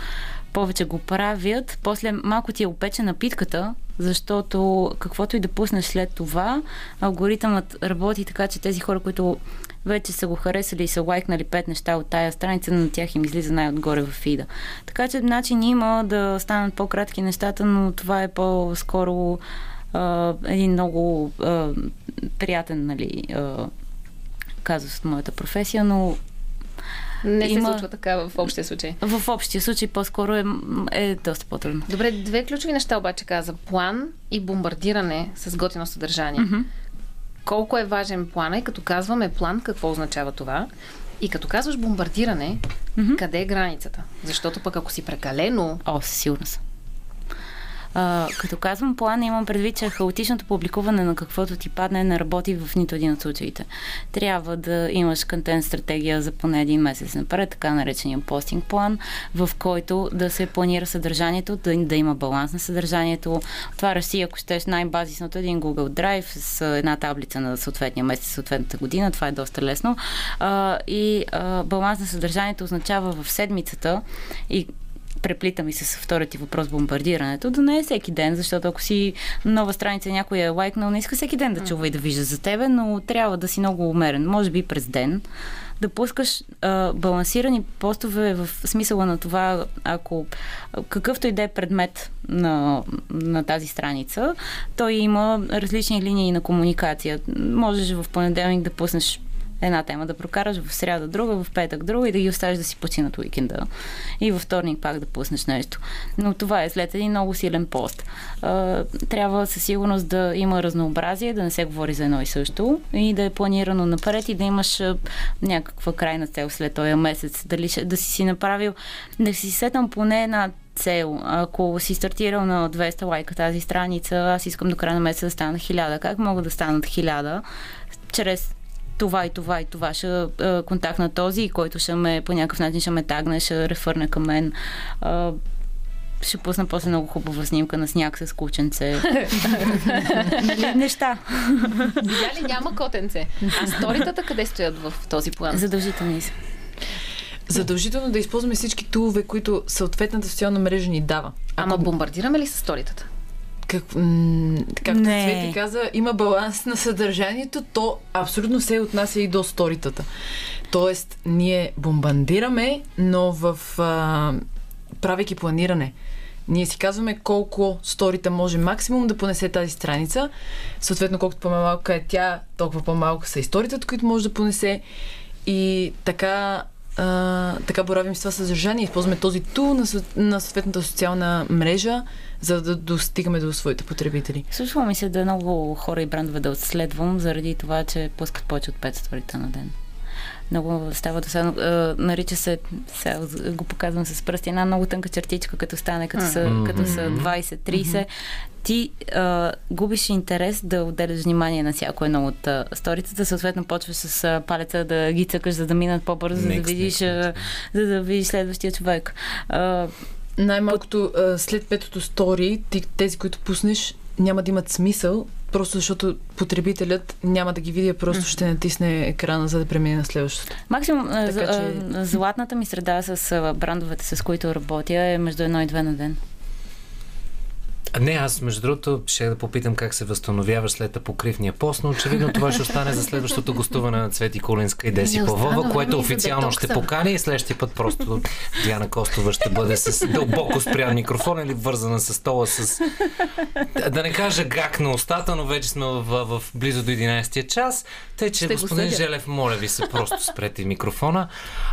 повече го правят, после малко ти е опече напитката, защото каквото и да пуснеш след това, алгоритъмът работи така, че тези хора, които вече са го харесали и са лайкнали пет неща от тая страница, на тях им излиза най-отгоре в фида. Така че начин има да станат по-кратки нещата, но това е по-скоро а, един много а, приятен нали, а, казус от моята професия, но не се има... случва така в общия случай. В общия случай по-скоро е, е доста по-трудно. Добре, две ключови неща обаче каза. План и бомбардиране с готино съдържание. Mm-hmm. Колко е важен план и като казваме план, какво означава това? И като казваш бомбардиране, mm-hmm. къде е границата? Защото пък ако си прекалено... О, сигурно съм. А, като казвам план, имам предвид, че хаотичното публикуване на каквото ти падне не работи в нито един от случаите. Трябва да имаш контент стратегия за поне един месец напред, така наречения постинг план, в който да се планира съдържанието, да, да има баланс на съдържанието. Отваряш си, ако щеш най-базисното, един Google Drive с една таблица на съответния месец, съответната година. Това е доста лесно. А, и а, баланс на съдържанието означава в седмицата и преплита ми се с втория ти въпрос бомбардирането, да не е всеки ден, защото ако си нова страница някой е лайкнал, не иска всеки ден да чува и да вижда за тебе, но трябва да си много умерен, може би през ден, да пускаш а, балансирани постове в смисъла на това, ако какъвто и да е предмет на, на тази страница, той има различни линии на комуникация. Можеш в понеделник да пуснеш една тема да прокараш, в сряда друга, в петък друга и да ги оставиш да си починат уикенда. И във вторник пак да пуснеш нещо. Но това е след един много силен пост. Трябва със сигурност да има разнообразие, да не се говори за едно и също и да е планирано напред и да имаш някаква крайна цел след този месец. Дали да си си направил, да си сетам поне една цел. Ако си стартирал на 200 лайка тази страница, аз искам до края на месеца да стана 1000. Как мога да станат 1000? Чрез това и това и това ще а, контактна този, който ще ме по някакъв начин ще ме тагне, ще рефърне към мен. А, ще пусна после много хубава снимка на сняг с кученце. Нали, неща. Видя ли няма котенце? А сторитата къде стоят в този план? Задължителни са. Задължително да използваме всички тулове, които съответната социална мрежа ни дава. Ама бомбардираме ли с сторитата? Как, м- както не. Цвети каза, има баланс на съдържанието, то абсолютно се отнася и до сторитата. Тоест, ние бомбандираме, но в а, правейки планиране. Ние си казваме колко сторита може максимум да понесе тази страница. Съответно, колкото по-малка е тя, толкова по-малко са историята, които може да понесе. И така а, така боравим с това съдържание. Използваме този тул на, на съответната социална мрежа, за да достигаме до своите потребители. Случва ми се да много хора и брандове да отследвам, заради това, че пускат повече от 5 сторита на ден много става досадно. Нарича се, сега го показвам с пръсти, една много тънка чертичка, като стане, като са, mm-hmm. като са 20-30. Mm-hmm. Ти а, губиш интерес да отделяш внимание на всяко едно от а, сторицата, съответно почваш с а, палеца да ги цъкаш, за да минат по-бързо, за да видиш, а, за да видиш следващия човек. А, най-малкото след петото стори, тези, които пуснеш, няма да имат смисъл, просто защото потребителят няма да ги види, просто ще натисне екрана, за да премине на следващото. Максимум, така, че... златната ми среда с брандовете, с които работя, е между едно и две на ден. Не, аз между другото ще да попитам как се възстановяваш след покривния пост, но очевидно това ще остане за следващото гостуване на Цвети Колинска и Деси Павлова, което официално ще покани и следващия път просто Диана Костова ще бъде с дълбоко спрян микрофон или вързана с стола с... Да не кажа гак на устата, но вече сме в, в, в близо до 11 час. Тъй, че господин Желев, моля ви се, просто спрете микрофона.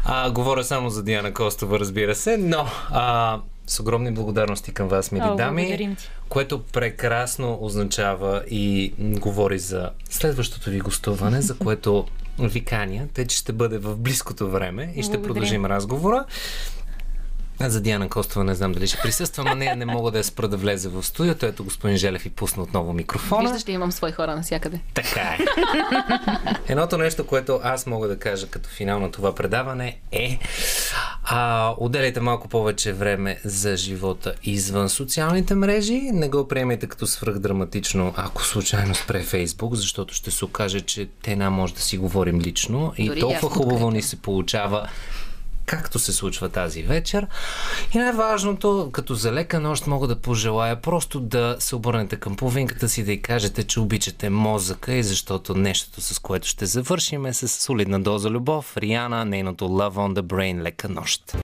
А, говоря само за Диана Костова, разбира се, но а, с огромни благодарности към вас, мили О, дами, което прекрасно означава и говори за следващото ви гостуване, за което викания, тъй че ще бъде в близкото време и ще Благодарим. продължим разговора. За Диана Костова не знам дали ще присъства, но нея не мога да я спра да влезе в студиото. Ето господин Желев и пусна отново микрофона. Виждаш, ще имам свои хора навсякъде. Така е. Едното нещо, което аз мога да кажа като финал на това предаване е А, отделяйте малко повече време за живота извън социалните мрежи. Не го приемайте като свръхдраматично, ако случайно спре Фейсбук, защото ще се окаже, че те нам може да си говорим лично. И Дори толкова хубаво ни се получава както се случва тази вечер. И най-важното, като за лека нощ мога да пожелая просто да се обърнете към половинката си да й кажете, че обичате мозъка и защото нещото, с което ще завършим е с солидна доза любов. Риана, нейното Love on the Brain, лека нощ.